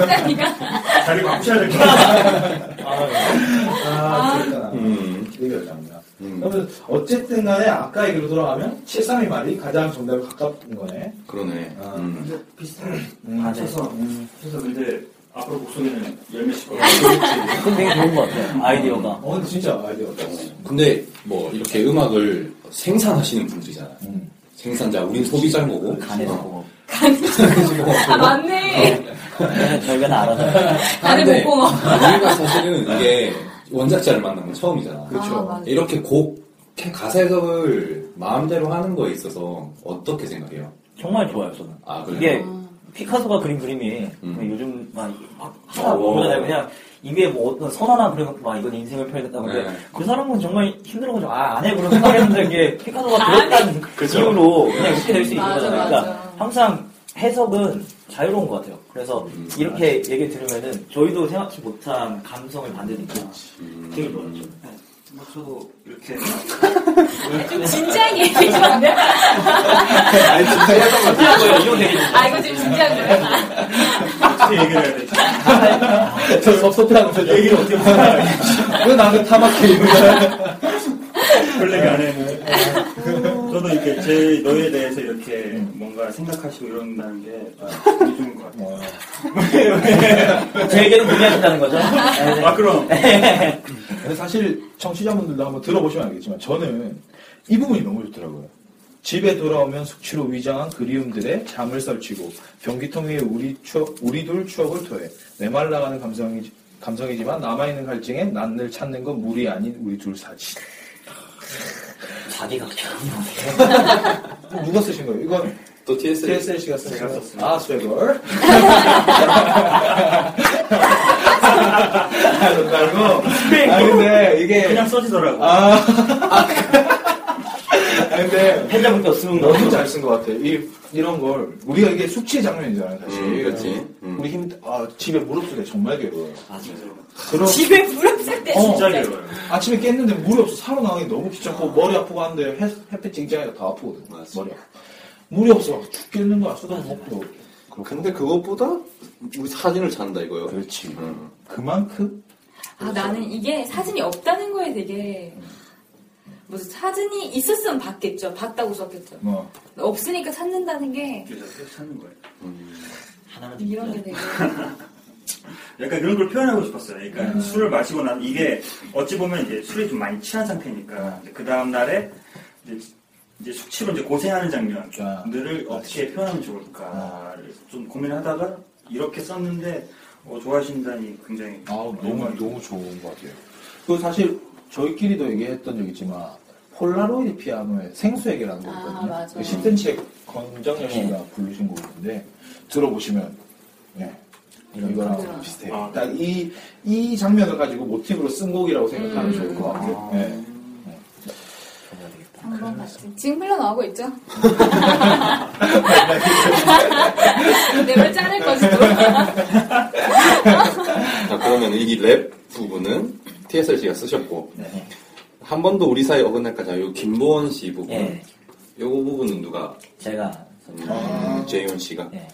세니까 자리 바꾸셔야 될 것 같아요. 아, 그러니까. 음. 이게 여자입니다. 음. 그러면 어쨌든 간에 아까 얘기로 돌아가면 732 말이 가장 정답에 가깝은 거네. 그러네. 아. 음. 근데 비슷한 음. 맞춰서 그래서 근데 앞으로 목소리는 열매씩 거. 그건 되게 좋은 것 같아요. 아이디어가. 어, 근데 진짜 아이디어가. 근데 뭐 이렇게 음악을 생산하시는 분들이잖아요. 음. 생산자, 우린 소비자인 거고. 간에서 어. 보고. 아 맞네. 네, 저희가 알아요. 다들 근데 못. 우리가 사실은 이게 원작자를 만난 건 처음이잖아. 그렇죠. 아. 이렇게 곡 가사 해석을 마음대로 하는 거에 있어서 어떻게 생각해요? 정말 좋아요 저는. 아, 그래요? 이게 피카소가 그린 그림이 음. 요즘 막, 막 하다 어. 보잖아요. 그냥 입에 뭐 어떤 선 하나 그려놓고 막 이건 인생을 표현했다고 근데 네. 그 사람은 정말 힘들어가지고 아, 안 해 그런 생각했는데 이게 피카소가 그렸다는 그쵸. 이유로 그냥 이렇게 될 수 있는 거잖아요. 그러니까 항상 해석은 자유로운 것 같아요. 그래서 음, 이렇게 얘기 들으면은 저희도 생각지 못한 감성을 음. 되게 좋아요. 뭐 저도 이렇게 좀 진지하게 얘기해 주면 안 돼요? 아니 진짜 거예요. 이거 되게 아 이거 지금 진지한 거예요? 어떻게 얘기를 해야 되지? 저 섭섭해하는 표정. 얘기를 어떻게 해야 되지? 왜 나한테 타박해, 이거. 블랙 안 해. 저도 이렇게 제 너에 대해서 이렇게 뭔가 생각하시고 이런다는 게 되게 좋은 것 같아요. 저에게는 무리하신다는 거죠. 아 그럼 근데 사실 청취자분들도 한번 들어보시면 알겠지만 저는 이 부분이 너무 좋더라고요. 집에 돌아오면 숙취로 위장한 그리움들의 잠을 설치고 변기통 위에 우리 추억, 우리 둘 추억을 토해 메말라가는 감성이, 감성이지만 남아있는 갈증엔 난늘 찾는 건 물이 아닌 우리 둘 사진. 자기가 그냥 누가 쓰신 거예요? 이건 또 TSL. TSLC가 쓰신 제가 거예요? 썼습니다. 아, 스웨걸. 아, 농담이고. 아, 근데 이게. 그냥 써지더라고. 아. 아, 근데. 팬자분께 없으면 너무 잘 쓴 것 같아. 이, 이런 걸. 우리가 이게 숙취의 장면이잖아요, 사실. 음, 그렇지. 음. 우리 힘, 아, 집에 무릎 쓸 때 정말 괴로워요. 맞아요. 그런, 집에 무릎 쓸때 어. 진짜 진짜 괴로워요. 아침에 깼는데 물이 없어 살아나가기 너무 귀찮고 머리 아프고 하는데 햇, 햇빛 찡찡하니까 다 아프거든. 맞아. 머리 아파. 물이 없어. 죽겠는 거야. 수도 먹고. 근데 그것보다 우리 사진을 찾는다 이거요. 그렇지. 음. 그만큼 아 나는 이게 사진이 없다는 거에 되게 무슨 사진이 있었으면 봤겠죠. 봤다고 썼겠죠. 뭐 없으니까 찾는다는 게 그래서 계속 찾는 거예요. 하나는 이런 게 되게 약간 그런 걸 표현하고 싶었어요. 그러니까 술을 마시고 난 이게 어찌 보면 이제 술이 좀 많이 취한 상태니까 그 다음 날에 이제, 이제 숙취로 이제 고생하는 장면들을 어떻게 표현하면 좋을까를 좀 고민하다가 이렇게 썼는데 어, 좋아하신다니 굉장히 아, 너무 너무 좋은 것 같아요. 그 사실 저희끼리도 얘기했던 적 있지만 폴라로이드 피아노의 생수에게라는 아, 곡이거든요. 맞아. 그 10cm의 건정열 씨가 부르신 곡인데 들어보시면 네. 이거랑. 비슷해요. 아, 딱 이, 이 장면을 가지고 모티브로 쓴 곡이라고 생각하면 음. 좋을 것 같아요. 네. 한번 같이. 지금 흘러나오고 있죠? 내가 자를 거지도. 자, 그러면 이 랩 부분은 TSLC가 쓰셨고 네. 한 번도 우리 사이 어긋날까 자, 요 김보원 씨 부분, 예. 요거 부분은 누가 제가 음, 재윤 씨가 예.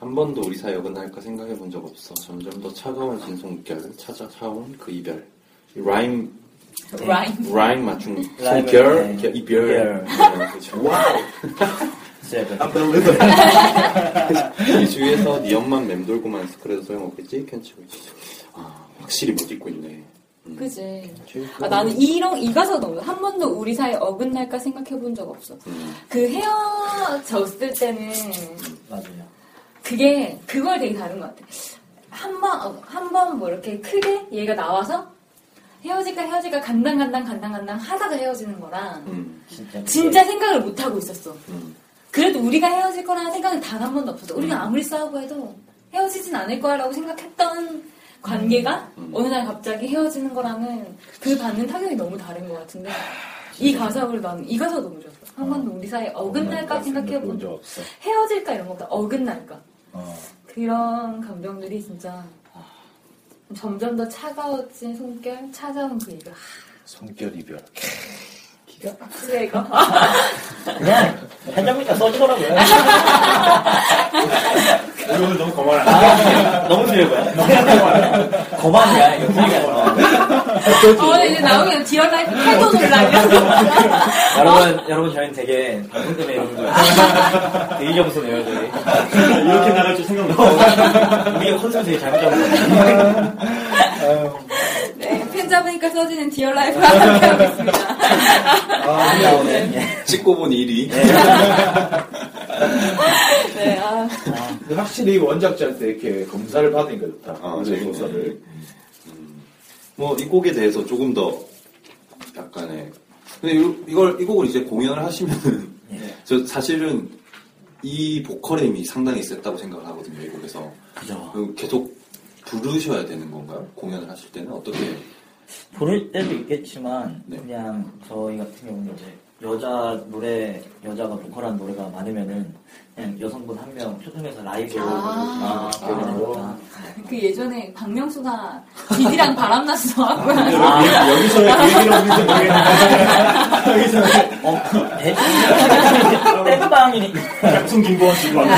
한 번도 우리 사이 어긋날까 생각해 본 적 없어. 점점 더 차가워진 손결 찾아차온 그 이별. 이 rhyme rhyme. Rhyme을, 손결 네. 이별. 이별. Wow. 제가 이 주위에서 네 엄만 맴돌고만 해서 그래도 소용없겠지? 있지. 아, 확실히 못 잊고 있네. 음. 그지. 아, 나는 이런, 이 가사 너무, 한 번도 우리 사이 어긋날까 생각해 본 적 없어. 음. 그 헤어졌을 때는 맞아요. 그게, 그걸 되게 다른 것 같아. 한 번, 어, 한번 뭐 이렇게 크게 얘가 나와서 헤어질까 헤어질까 간당 간당 간당 간당 하다가 헤어지는 거랑 음. 진짜 진짜 생각을 못 하고 있었어. 음. 그래도 우리가 헤어질 거라는 생각은 단 한 번도 없었어. 우리가 아무리 싸우고 해도 헤어지진 않을 거라고 생각했던 관계가 음. 어느 날 갑자기 헤어지는 거랑은 그 받는 타격이 너무 다른 것 같은데 이 가사를 나는 이 가사 너무 좋았어. 한 번도 우리 사이 어긋날까 생각해 본 적 없어. 헤어질까 이런 것보다 어긋날까 어. 그런 감정들이 진짜 점점 더 차가워진 손결 찾아온 그 이별 손결 이별. 기가 빡치네 이거 그냥 한 장면만 써주더라고요. 오늘 너무 거만하다. 아, 너무 거야. 거만이야 이거 소리가. 어 이제 나오면 디얼 라이프 태도 논란이야 여러분 여러분 저희는 되게 방송 때문에 이러는 거예요. 되게 겸손해요 저희. 이렇게 나갈 줄 생각 못 하고. 우리가 컨셉 되게 잘못 잡은 거예요. 네, 펜 잡으니까 써지는 디얼 라이프와 함께하고 있습니다 아, 나오네. 찍고 보니 1위. 네, 아, 근데 확실히 원작자한테 이렇게 검사를 받으니까 좋다. 아, 그 저도. 검사를. 뭐이 곡에 대해서 조금 더 약간의 근데 이- 이걸 이 곡을 이제 공연을 하시면은 예. 저 사실은 이 보컬의 힘이 상당히 셌다고 생각을 하거든요 이 곡에서 그죠. 그 계속 부르셔야 되는 건가요? 공연을 하실 때는 어떻게 부를 때도 있겠지만 네. 그냥 저희 같은 경우는 이제 여자 노래 여자가 보컬한 노래가 많으면은 그냥 여성분 한 명 초청해서 라이브로 아. 하게 되니까 그 예전에 박명수가 디디랑 바람났어 하고 아, 여기서 얘기를 하는지 모르겠는데. 여기서 어, 대충 땡방이니까 작품 김보원 씨도 왔고.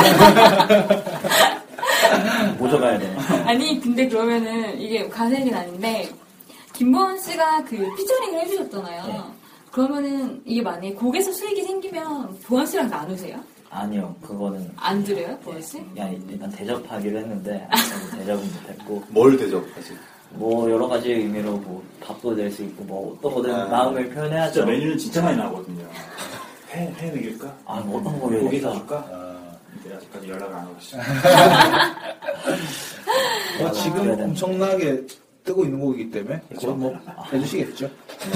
모셔가야 되네. 아니 근데 그러면은 이게 가사 얘기는 아닌데 김보원 씨가 그 피처링을 해주셨잖아요 네. 그러면은 이게 만약에 곡에서 수익이 생기면 보원 씨랑 나누세요? 아니요, 그거는 안 드려요 씨? 야 일단 대접하기로 했는데 아직까지 대접은 못했고 뭘 대접하지? 뭐 여러 가지 의미로 뭐 밥도 낼 수 있고 뭐 어떤 거든 아. 마음을 표현해야죠. 진짜 메뉴는 진짜 많이 나오거든요. 회, 회 먹일까? 아, 뭐 어떤 거를 고기 해서. 사줄까? 근데 아직까지 연락을 안 오고 있어요. 어, 지금. 엄청나게 뜨고 있는 곡이기 때문에 그거 뭐 해주시겠죠.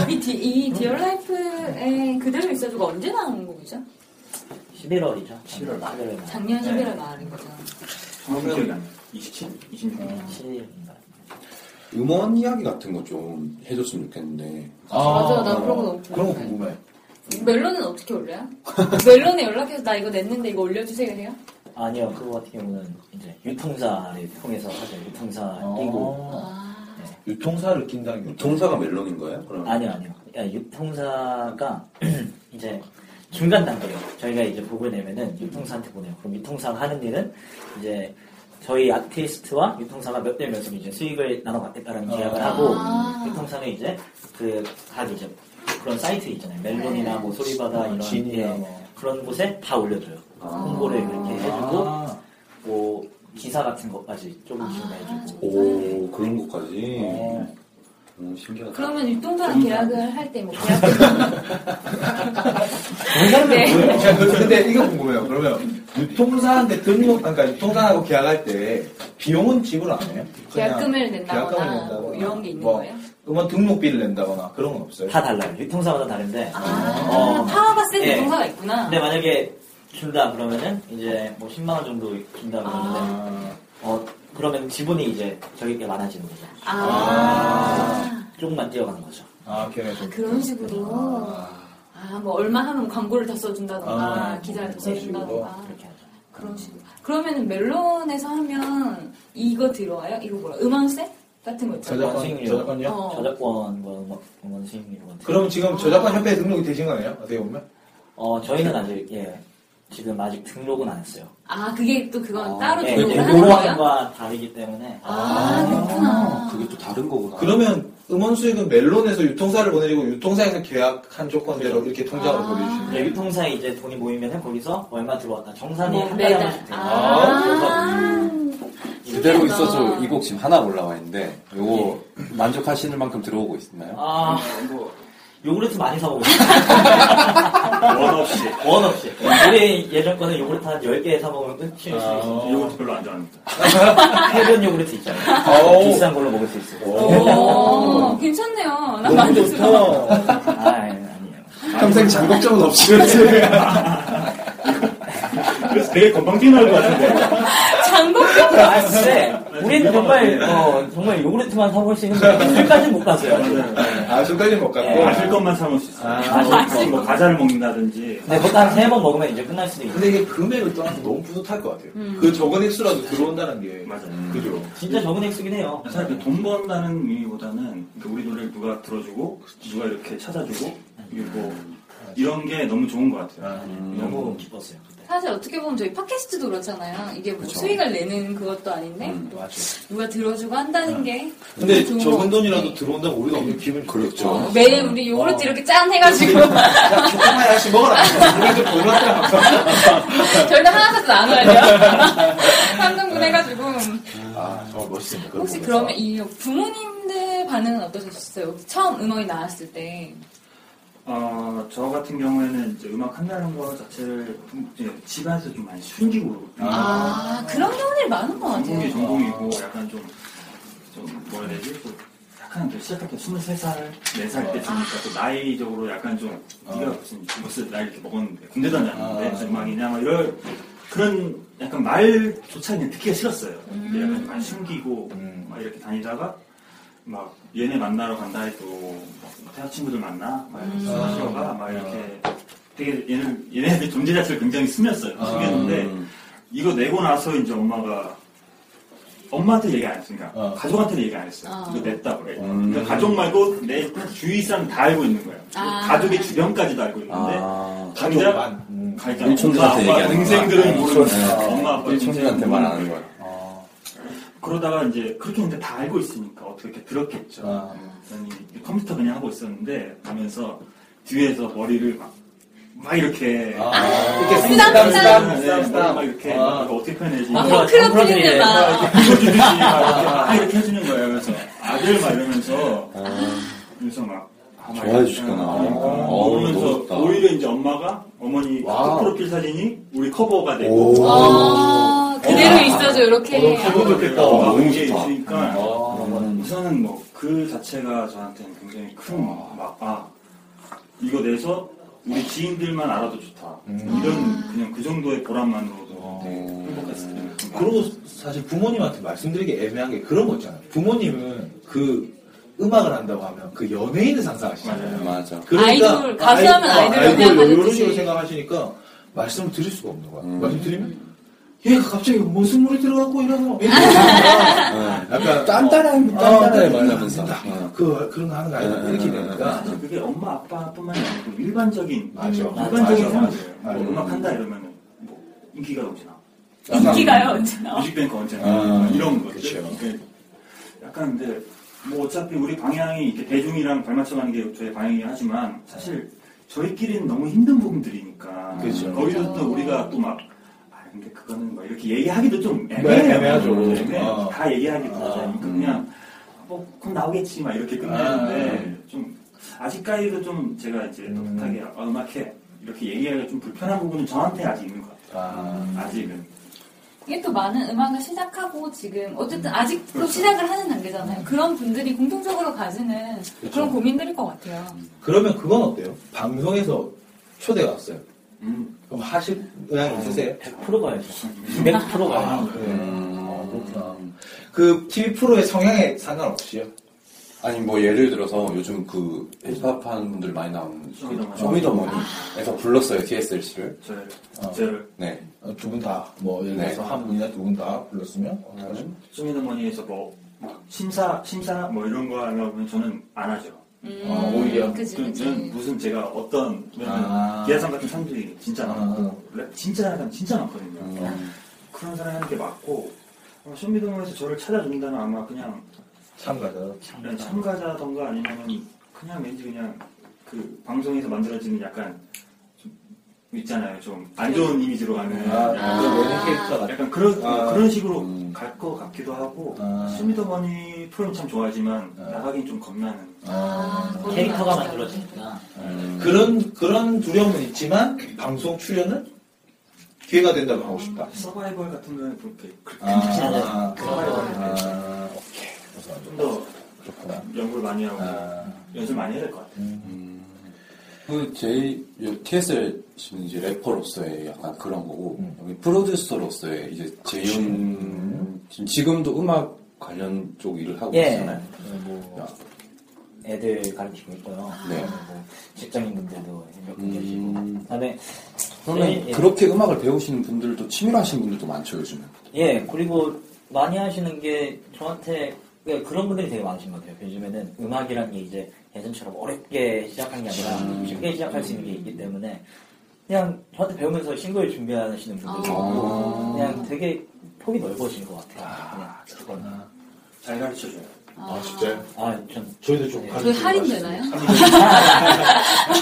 이, 디, 이 디얼 라이프에 그대로 있어줘가 언제 나온 곡이죠? 11월이죠. 11월 말. 11월 말. 작년 11월 말인 거죠 정확히 기억이 안 나. 27? 26? 7일인가. 음원 이야기 같은 거 좀 해줬으면 좋겠는데 맞아, 나 그런 거 너무 그런 거 궁금해. 궁금해. 멜론은 어떻게 올려요? 멜론에 연락해서 나 이거 냈는데 이거 올려주세요 해요? 아니요, 그거 같은 경우는 이제 유통사를 통해서 사실 유통사 끼고. 아, 아, 유통사를 낀다는 게 동사가 멜론인 거예요? 그럼 아니요, 아니요. 야, 유통사가 이제 중간 단계예요. 저희가 이제 곡을 내면은 유통사한테 보내요. 그럼 유통사가 하는 일은 이제 저희 아티스트와 유통사가 몇 대 몇으로 이제 수익을 나눠받겠다는 계약을 하고 아. 유통사는 이제 그각 이제 그런 사이트 있잖아요. 멜론이나 뭐 소리바다 이런 진이나 예, 뭐. 그런 곳에 다 올려줘요. 홍보를 그렇게 해주고 아, 뭐 기사 같은 것까지 조금씩 내주고 오 그런 것까지 어. 오, 신기하다. 그러면 유통사랑 계약을 할 때 뭐 계약 네. 자, 그- 근데 이거 궁금해요. 그러면 유통사한테 등록, 그러니까 유통사하고 계약할 때 비용은 지불 안 해요? 계약금을 낸다거나 계약금을 낸다거나 뭐 이런 게 있는 뭐 거예요? 음원 등록비를 낸다거나 그런 건 없어요? 다 달라요. 유통사마다 다른데. 아, 파워가 센 예. 유통사가 있구나. 근데 만약에 준다 그러면은 이제 뭐 10만 원 정도 준다 그러는데 아. 어 그러면 지분이 이제 저기게 많아지는 거죠. 아, 조금만 뛰어가는 거죠. 아, 걔네 좀. 그런 식으로. 아, 뭐 얼마 하면 광고를 더 써준다던가 아, 기사를 식으로. 써준다던가 그렇게 하죠. 그런 식으로. 그러면은 멜론에서 하면 이거 들어와요? 이거 뭐야? 음원세 같은 거 있잖아요. 저작권. 저작권요? 어. 저작권 뭐 뭐, 음원 수익료 같은. 그럼 지금 저작권 협회에 등록이 되신 거네요? 어떻게 보면? 어 저희는 아직 예 지금 아직 등록은 안 했어요. 아, 그게 또 그건 따로 예, 등록을 그 하는 거예요? 노하우가 다르기 때문에 아, 그렇구나. 그게 또 다른 거구나. 그러면 음원 수익은 멜론에서 유통사를 보내주고 유통사에서 계약한 조건대로 이렇게 통장으로 아. 보내주시는 예, 유통사에 이제 돈이 모이면 거기서 얼마 들어왔다 정산이 뭐 한 달에 한. 번씩 돼요. 아, 그대로. 있어서 이 곡 지금 하나 올라와 있는데 요거 만족하시는 만큼 들어오고 있나요? 아, 뭐, 요구르트 많이 사먹고 있어요. 원 없이. 원 없이. 우리 예전 거는 요구르트 한 10개 사먹으면 수 아. 있어요. 이것도 별로 안 좋아합니다. 해변 요구르트 있잖아요. 오. 비싼 걸로 먹을 수 있어요. 오, 괜찮네요. 나 너무 만족스러워. 좋다. 아, 아니에요. 평생 장걱정은 없이. 되게 건방 뛰는 것 같은데. 장곡병 아, 근데, 우리는 정말, 어, 정말 요구르트만 사먹을 수 있는데, 술까지는 못 갔어요. 아, 술까지 못 예. 갔고. 마실 것만 사먹을 수 있어요. 아, 마실 거, 뭐 과자를 먹는다든지. 근데 그것도 한세 번 먹으면 이제 끝날 수도 있어요. 근데 이게 금액을 떠나서 너무 뿌듯할 것 같아요. 음. 그 적은 액수라도 들어온다는 게. 맞아요. 그죠? 진짜 적은 액수긴 해요. 사실 그돈 번다는 의미보다는 그 우리 노래를 누가 들어주고 누가 이렇게 찾아주고 그리고 이런 게 너무 좋은 것 같아요. 아, 너무 기뻤어요. 사실 어떻게 보면 저희 팟캐스트도 그렇잖아요. 이게 뭐 수익을 내는 그것도 아닌데 맞아. 누가 들어주고 한다는 게 근데 적은. 돈이라도 들어온다면 우리가 엄청 기분 그렇죠. 어, 매일 우리 요구르트 이렇게 짠 해가지고 야, 조금만 하나씩 먹어라. 우리 좀 보여줬다. 저희도 하나 사도 나눠야 돼요. 3등분 해가지고 아, 정말 멋있습니다. 혹시 거 그러면. 이 부모님들 반응은 어떠셨어요? 처음 음악이 나왔을 때 어, 저 같은 경우에는 이제 음악 한다는 거 자체를 좀 이제 집안에서 좀 많이 숨기고 아, 그런 경우들이 많은 것 같아요. 전공이 전공이고 약간 좀, 좀 뭐라 해야 되지? 좀 약간 좀 시작할 때 23살, 4살 때쯤이니까 또 나이적으로 약간 좀 네가 무슨 무슨 나이 이렇게 먹었는데 군대 다녔는데 아. 무슨 음악이냐 막 이런 그런 약간 말조차 그냥 듣기가 싫었어요. 근데 약간 많이 숨기고 음. 막 이렇게 다니다가 막 얘네 만나러 간다 해도 막 대학 친구들 만나 막 이렇게 술 마시러 가막 이렇게 되게 얘는 얘네들 존재 자체를 굉장히 스몄어요. 아. 스몄는데 이거 내고 나서 이제 엄마가 엄마한테 얘기 안 했으니까 어. 가족한테 얘기 안 했어요. 아. 이거 냈다 그래. 음. 그러니까 가족 말고 내 주위 사람 다 알고 있는 거예요. 아. 가족의 주변까지도 알고 있는데 아, 당장 가족만. 음. 가장 일촌들한테 엄마, 아빠, 동생들은. 모르는 아, 거야. 엄마 아빠 일촌들한테 동생은 말안 모르는 하는 거야. 그러다가 이제 그렇게 했는데 다 알고 있으니까 어떻게 이렇게 들었겠죠. 아. 저는 컴퓨터 그냥 하고 있었는데 하면서 뒤에서 머리를 막, 막 이렇게 아, 이렇게 쓰담, 쓰담, 쓰담, 네, 쓰담, 쓰담. 막 이렇게 아. 이거 어떻게 표현해야지 막 그거 헝클어 헝클어지네. 뿌리는 막막 이렇게, 막 이렇게 해주는 거예요. 그래서 아들 막 이러면서 그래서 막 아, 막 좋아해 주시구나. 그러면서. 오히려 이제 엄마가 어머니. 프로필 사진이 우리 커버가 되고 오. 아, 그대로 있어줘 이렇게. 어, 좋겠다. 어, 너무 이게 좋다. 있으니까 아. 그런 거는 우선은 뭐 그 자체가 저한테는 굉장히 큰 막 아 이거 내서 우리 지인들만 알아도 좋다 음. 이런 그냥 그 정도의 보람만으로도 어. 되게 행복했어요. 그리고 사실 부모님한테 말씀드리기 애매한 게 그런 거 있잖아요. 부모님은 그 음악을 한다고 하면 그 연예인을 상상하시잖아요. 맞아. 아이돌, 가수 하면 아이돌을 아이돌 생각하는 이런 듯이. 식으로 생각하시니까 말씀을 드릴 수가 없는 거야. 음. 말씀 드리면 얘가 갑자기 무슨 물이 들어갔고 이러고 네. 약간 딴딴한, 어, 딴딴하게 어, 말하면서. 어, 그 그런 거 하는 거 아니야 네, 이렇게 네, 되니까 사실 그게 엄마 아빠뿐만이 아니고 일반적인 맞아. 일반적인 맞아, 생활이에요. 맞아. 뭐 맞아. 음악 한다 이러면은 뭐 인기가 언제나 인기가요 언제나. 뮤직뱅크 언제나 아, 이런. 이게 약간 근데 뭐 어차피 우리 방향이 이렇게 대중이랑 발맞춰가는 게 저희 방향이긴 하지만 사실 저희끼리는 너무 힘든 부분들이니까 그쵸. 거기서 또 우리가 또막 아 근데 그거는 뭐 이렇게 얘기하기도 좀 네, 애매해요. 애매하죠. 애매해요. 아. 다 얘기하기도 아, 하니까 음. 그냥 뭐 그럼 나오겠지 막 이렇게 끝내는데 좀 아직까지도 좀 제가 이제 떳떳하게 아, 음악해 이렇게 얘기하기가 좀 불편한 부분은 저한테 아직 있는 것 같아요. 아 직은. 이게 또 많은 음악을 시작하고 지금 어쨌든 아직도 시작을 하는 단계잖아요. 그런 분들이 공통적으로 가지는 그런 고민들일 것 같아요. 그러면 그건 어때요? 방송에서 초대가 왔어요. 음. 그럼 하실 의향이 있으세요? 100% 가야죠. 200% 가야죠. 아, 그래요? 아, 그렇구나. 그 TV 프로의 성향에 상관없이요? 아니 뭐 예를 들어서 요즘 그 힙합 하는 분들 많이 나오는 쇼미더머니. 쇼미더머니에서 불렀어요 TSLC를 저를 어. 저를 네두 분 다, 뭐, 예를 들어서 네. 한 분이나 두 분 다 불렀으면? 쇼미더머니에서 뭐, 막 심사 심사 뭐 이런 거 하면 저는 안 하죠. 음, 아, 오히려? 그지, 그. 저는 무슨 제가 어떤 아. 기아상 같은 사람들이 진짜 많고 아. 랩 진짜 잘하는 사람 진짜 많거든요. 음. 그런 사람 하는 게 맞고 어, 쇼미더머니에서 저를 찾아준다면 아마 그냥 참가자. 그냥 참가자던가 아니면 그냥 왠지 그냥 그 방송에서 만들어지는 약간 좀 있잖아요 좀 안 좋은 이미지로 가는 아, 약간, 그 메인 캐릭터 같은. 약간 그런 아. 그런 식으로 음. 갈 것 같기도 하고 아. 쇼미더머니 프로는 참 좋아하지만 아. 나가긴 좀 겁나는 아. 아, 캐릭터가. 만들어지니까. 그런, 그런 두려움은 있지만, 방송 출연은 기회가 된다면 하고 싶다. 서바이벌 같은 거는 그렇게 그렇게 아, 아, 서바이벌 아, 오케이. 좀더. 연구를 많이 하고 아. 연습 많이 해야 될 것 같아요. 음. 그 제이 TSLC는 이제 래퍼로서의 약간 그런 거고 음. 여기 프로듀서로서의 이제 재윤 지금 지금도 음악 관련 쪽 일을 하고 예. 계시잖아요. 뭐, 애들 가르치고 있고요. 네. 뭐 직장인분들도 몇분 계시고. 음. 그러면 예, 예. 그렇게 음악을 배우시는 분들도 취미로 하시는 분들도 많죠 요즘은. 예, 그리고 많이 하시는 게 저한테 예, 그런 분들이 되게 많으신 것 같아요. 요즘에는 음악이라는 게 이제 예전처럼 어렵게 시작한 게 아니라 음. 쉽게 시작할 수 있는 게 있기 때문에 그냥 저한테 배우면서 싱글 준비하시는 분들도 아. 있고 그냥 되게 폭이 넓어진 것 같아요. 그냥 그건. 잘 가르쳐줘요. 아, 진짜요? 아, 전 저희도 좀 네. 저희 할인 되나요?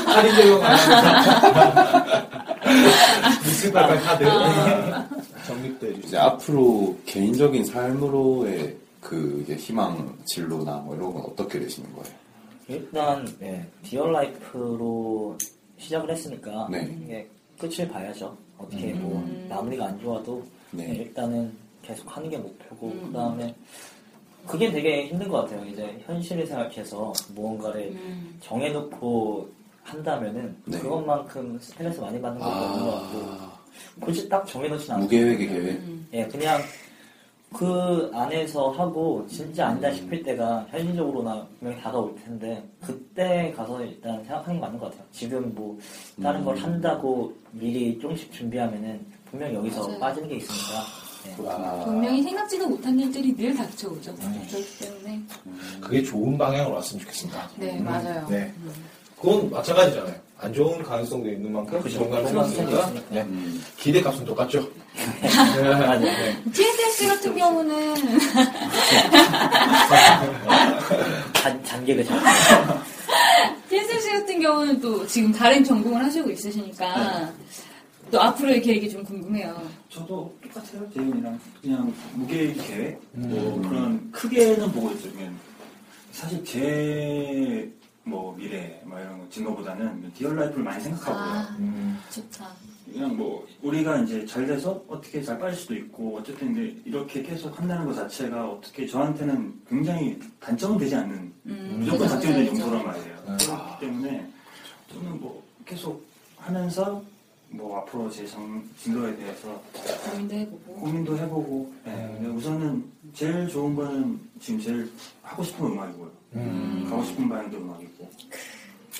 할인 적용 미스틱 88 카드. 적립돼 이제 주세요. 앞으로 개인적인 삶으로의 그 이제 희망 진로나 뭐 이런 건 어떻게 되시는 거예요? 일단 네, 디얼 라이프로 시작을 했으니까 네. 이게 끝을 봐야죠. 어떻게 뭐 음. 마무리가 안 좋아도 네. 네, 일단은 계속 하는 게 목표고 음. 그다음에 그게 되게 힘든 것 같아요. 이제 현실을 생각해서 무언가를 음. 정해놓고 한다면은 네. 그것만큼 스트레스 많이 받는 것도 없는 것 같고 아, 굳이 딱 정해놓진 않고 무계획의 계획. 음. 예, 그냥 그 안에서 하고 진짜 아니다 싶을 때가 현실적으로나 분명히 다가올 텐데 그때 가서 일단 생각하는 게 맞는 것 같아요. 지금 뭐 다른 걸 음. 한다고 미리 조금씩 준비하면은 분명 여기서 맞아요. 빠지는 게 있으니까 예. 아, 분명히 생각지도 못한 일들이 늘 닥쳐오죠. 그렇기 때문에. 그게 좋은 방향으로 왔으면 좋겠습니다. 네, 맞아요. 네. 음. 그건 마찬가지잖아요. 안 좋은 가능성도 있는 만큼. 좋은 가능성도 가능성이 있으니까. 네. 음. 기대값은 똑같죠. 맞아요. 네. TSS 같은 경우는 잔, 잔계가 잘. TSS 같은 경우는 또 지금 다른 전공을 하시고 있으시니까 또 앞으로의 계획이 좀 궁금해요. 저도 똑같아요. 재윤이랑 그냥 무계획 계획 뭐 음. 그런 크게는 보고 있죠. 그냥 사실 제 뭐 미래 뭐 이런 거 진로보다는 디얼 라이프를 많이 생각하고요. 아, 음. 좋다. 그냥 뭐 우리가 이제 잘 돼서 어떻게 잘 빠질 수도 있고 어쨌든 근데 이렇게 계속 한다는 것 자체가 어떻게 저한테는 굉장히 단점은 되지 않는 음, 무조건 장점이 되는 용도란 말이에요. 아. 그렇기 때문에 저는 뭐 계속 하면서 뭐 앞으로 제 정, 진로에 대해서 고민도 해보고. 고민도 해보고 예, 근데 우선은 제일 좋은 거는 지금 제일 하고 싶은 음악이고요. 음. 가고 싶은 방향도 음악이고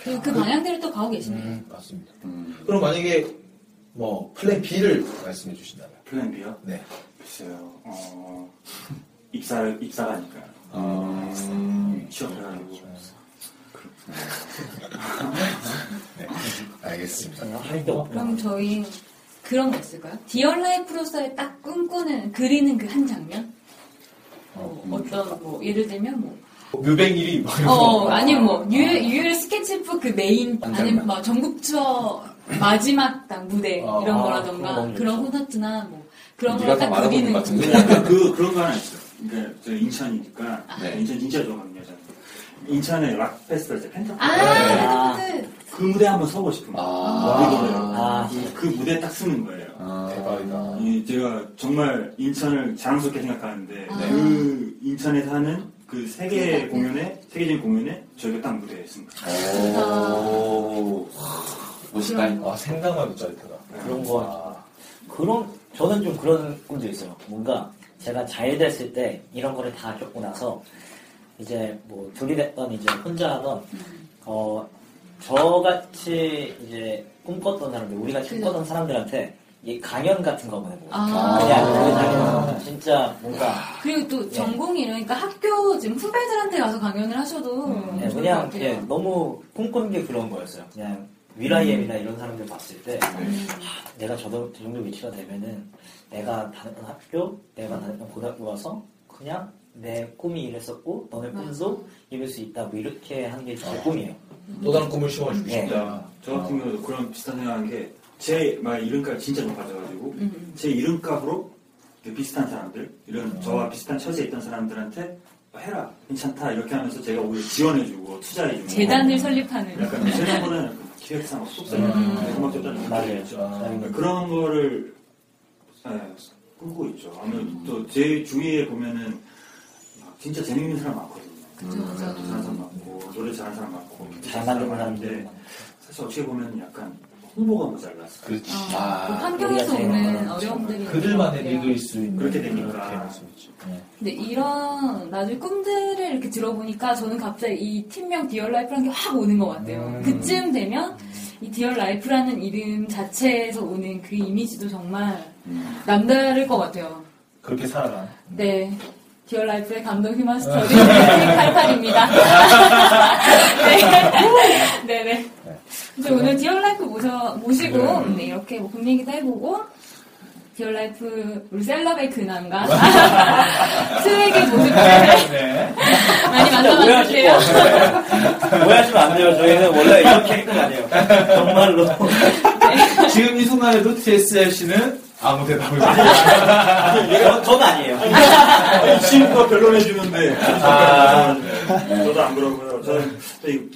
그, 그 방향대로 또 가고 계시네요. 음, 맞습니다. 음. 그럼 만약에 뭐 플랜 B를 말씀해 주신다면 플랜 B요? 네. 글쎄요. 어, 입사를 입사가니까 음. 취업해가지고 네. 알겠습니다. 없구나. 그럼 저희 그런 거 있을까요? 디얼 라이프로서의 딱 꿈꾸는 그리는 그 한 장면? 어, 어떤 뭐 예를 들면 뭐 뮤뱅 1위 뭐 이런 어, 거. 아니면 뭐, 유희, 유희열 스케치북 그 메인, 한 아니면. 뭐, 전국 투어 마지막 딱 무대, 어, 이런 아, 거라던가, 그런 거 그런. 콘서트나 뭐, 그런 더딱 같은데. 그- 약간 그 그런 거 하나 있어요. 그러니까 저 인천이니까 네. 인천 진짜 좋아하거든요. 저는. 인천에 락 페스티벌 때 펜타 아, 그 무대 한번 서고 싶은 거예요. 아. 그. 아. 그 무대 딱 쓰는 거예요. 대박이다. 이 제가 정말 인천을 자랑스럽게 생각하는데 아. 그 인천에서 하는 그 세계 공연에 세계적인 공연에 저희가 딱 무대에 있습니다. 오. 멋있다. 아, 생각만 짜릿하다. 그런 거 그런 저는 좀 그런 꿈도 있어요. 뭔가 제가 잘 됐을 때 이런 거를 다 겪고 나서 이제 뭐 둘이 됐던 이제 혼자 하던 어 저같이 이제 꿈꿨던 사람들 우리 같이 꿈꿨던 사람들한테 이 강연 같은 거 한번 해보고 아. 그냥 그 강연 진짜 뭔가 그리고 또 전공이 이러니까 학교 지금 후배들한테 가서 강연을 하셔도 네, 좋을 것 그냥. 예, 너무 꿈꾸는 게 그런 거였어요. 그냥 위라이엠이나 음. 이런 사람들 봤을 때 하, 내가 저, 정- 저 정도 위치가 되면은 내가 다녔던 학교, 내가 다녔던 고등학교 가서 그냥 내 꿈이 이랬었고 너네 꿈도 이룰 수 있다 뭐 이렇게 하는 게 제 꿈이에요. 또 다른 꿈을 심어주고 예. 싶다. 저 같은 경우도 그런 비슷한 생각한 게 제말 이름값 진짜 높아져가지고 음. 제 이름값으로 이렇게 비슷한 사람들 이런 저와 비슷한 처지에 있던 사람들한테 해라 괜찮다 이렇게 하면서 제가 오히려 지원해주고 투자해주고 재단을 설립하는. 약간 재단보다는 기획상 속성 음. 음악. 그러니까 그런 거를 예, 꾸고 있죠. 아무래도 또제 주위에 보면은 막 진짜 재밌는 사람 많거든요. 그쵸, 그쵸. 잘하는 사람 많고 노래 잘하는 사람 많고 잘 만드는 많은데 사람들 사실 어떻게 보면 약간 홍보가 모자랐어요. 그렇지. 그 아. 환경에서 오는 어려움들이 그들만의 리더일 수 있는 그렇게 되니까. 말씀이죠. 네. 근데 이런 나중에 꿈들을 이렇게 들어보니까 저는 갑자기 이 팀명 디얼라이프라는 게 확 오는 것 같아요. 음. 그쯤 되면 이 디얼 라이프라는 이름 자체에서 오는 그 이미지도 정말 남다를 것 같아요. 그렇게 살아가. 네. 디얼 라이프의 감동 휴먼 스토리 88입니다. 네. 네네. 그래서 오늘 디얼 라이프 모셔, 모시고 네, 이렇게 뭐 봄얘기도 해보고 디얼 라이프 우리 celeb의 근황과 swag의 모습을 네. 많이 만나봤는데요. 오해하시면 안 돼요. 저희는 원래 이런 캐릭터가 아니에요. 정말로. 지금 이 순간에도 TSLC는 아무 대답을 못 저- 저는 아니에요. 이 친구가 변론해주는데 아. 저도 안 그러고요. 저는 저희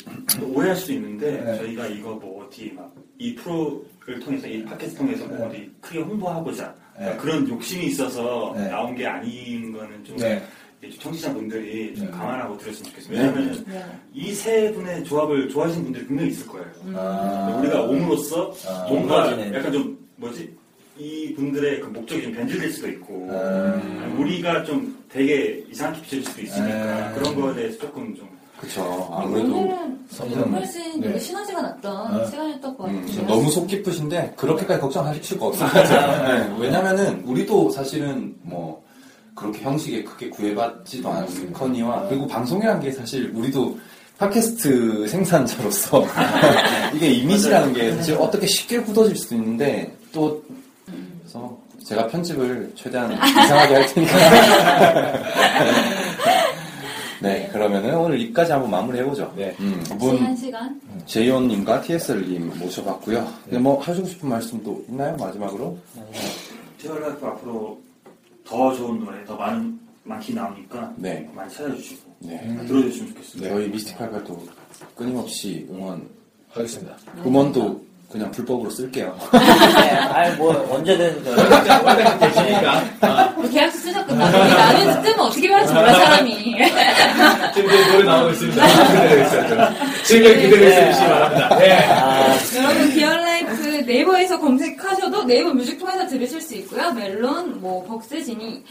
오해할 수도 있는데 네. 저희가 이거 뭐 어디 막 이 프로를 통해서 이 팟캐스트 통해서 뭐 어디 크게 홍보하고자 네. 그런 욕심이 있어서 네. 나온 게 아닌 거는 좀 네. 청취자분들이 좀 네. 감안하고 들었으면. 네. 왜냐하면 네. 이세 분의 조합을 좋아하시는 분들이 분명히 있을 거예요. 아. 우리가 옴으로써 아. 뭔가. 약간 좀 뭐지 이 분들의 그 목적이 좀 변질될 수도 있고 음. 우리가 좀 되게 이상하게 비춰질 수도 있으니까 음. 그런 거에 대해서 조금 좀 그쵸. 아무래도 오늘은. 훨씬 네. 시너지가 났던 아. 시간이었던 것 같아요. 음, 너무 속 깊으신데 그렇게까지 걱정하실 거 없을 것 같아요. 네, 왜냐면은 우리도 사실은 뭐 그렇게 형식에 크게 구애받지도 않거니와 그리고 방송이란 게 사실 우리도 팟캐스트 생산자로서 이게 이미지라는 게 사실 어떻게 쉽게 굳어질 수도 있는데 또 그래서 제가 편집을 최대한 이상하게 할 테니까 네 그러면은 오늘 여기까지 한번 마무리해보죠 네. 음, 한 시간. 제이온님과 TSL님 모셔봤고요. 근데 뭐 하시고 싶은 말씀도 있나요? 마지막으로? 티얼라이프 앞으로 더 좋은 노래 더 많은 많게 나오니까 네. 많이 찾아주시고 네. 들어주시면 좋겠습니다. 저희 미스틱 팔팔도 끊임없이 응원, 하겠습니다. 음원도 그냥 불법으로 쓸게요. 네, 아니 뭐 언제든. 뭐 계약서 쓰셨구나. 나는 뜨면 어떻게 말할지 몰라, 사람이. 지금 노래 나오고 있습니다. 기다리고 있어요. 지금 기다리고 있으시기 바랍니다. 네. 아, 여러분 디얼라이프 네이버에서 검색하셔도 네이버 뮤직 통해서 들으실 수 있고요. 멜론, 뭐 벅스 지니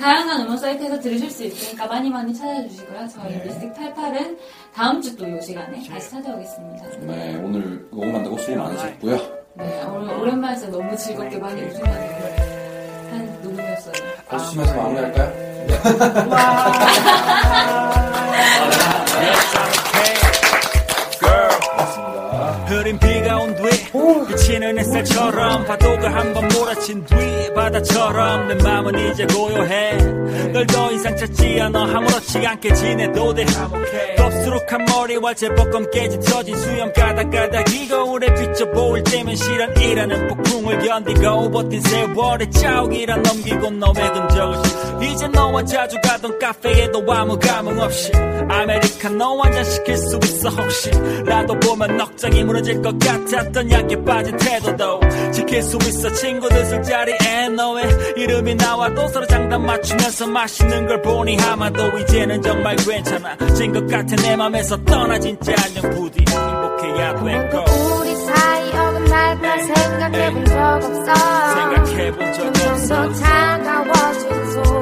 다양한 음원 사이트에서 들으실 수 있으니까 많이 많이 찾아주시고요. 저희 네. 미스틱 88은 다음 주 또 이 시간에 다시 찾아오겠습니다. 네, 오늘 녹음 한다고 수고 많으셨고요. 네, 오늘 오랜만에 진짜 너무 즐겁게 많이 웃음 많이 한 녹음이었어요. 박수 치면서 마무리할까요? 흐 비치는 햇살처럼 파도가 한번 몰아친 뒤 바다처럼 내 맘은 이제 고요해. 널 더 이상 찾지 않아 아무렇지 않게 지내도 돼. 덥수룩한 머리 머리와 제복검 깨지 터진 수염 가닥가닥 이 거울에 비쳐 보일 때면 실현이라는 폭풍을 견디고 버틴 세월의 자욱이란 넘기고 너의 흔적을 이제 너와 자주 가던 카페에도 아무 감흥 없이 아메리카노 한잔 시킬 수 있어 혹시? 나도 보면 넉장이 무너질 것 같았던 약에 빠진 태도도 지킬 수 있어. 친구들 술자리에 너의 이름이 나와도 서로 장단 맞추면서 마시는 걸 보니 아마도 이제는 정말 괜찮아. 진 것 같아 내 맘에서 떠나 진짜 안녕 부디 행복해야 될거 우리 사이 어긋날까 생각해본 적 없어. 생각해본 적 없어. 차가워진 손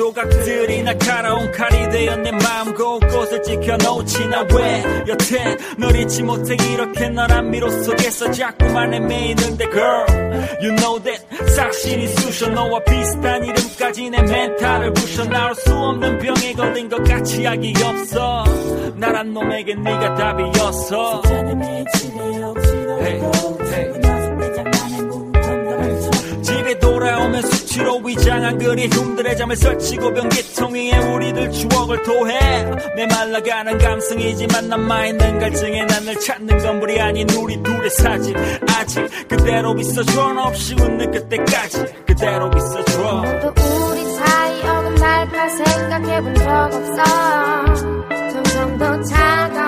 조각들이 날카로운 칼이 되어 내 마음 곳곳을 지켜놓지 나 왜? 여태 널 잊지 못해 이렇게 너란 미로 속에서 자꾸만 헤매이는데 girl You know that 싹신이 쑤셔 너와 비슷한 이름까지 내 멘탈을 부셔 나올 수 없는 병에 걸린 것 같이 약이 없어. 나란 놈에게 네가 답이었어 Hey, hey. 집에 돌아오면 수치로 위장한 그리 흉들의 잠을 설치고 변기통 위에 우리들 추억을 토해. 내 말라가는 감성이지만 남아있는 갈증에 난널 찾는 건물이 아닌 우리 둘의 사진. 아직 그대로 있어줘 너 없이 웃는 그때까지 그대로 있어줘. 모두 우리 사이 어긋날 까 생각해본 적 없어. 점점 더 차가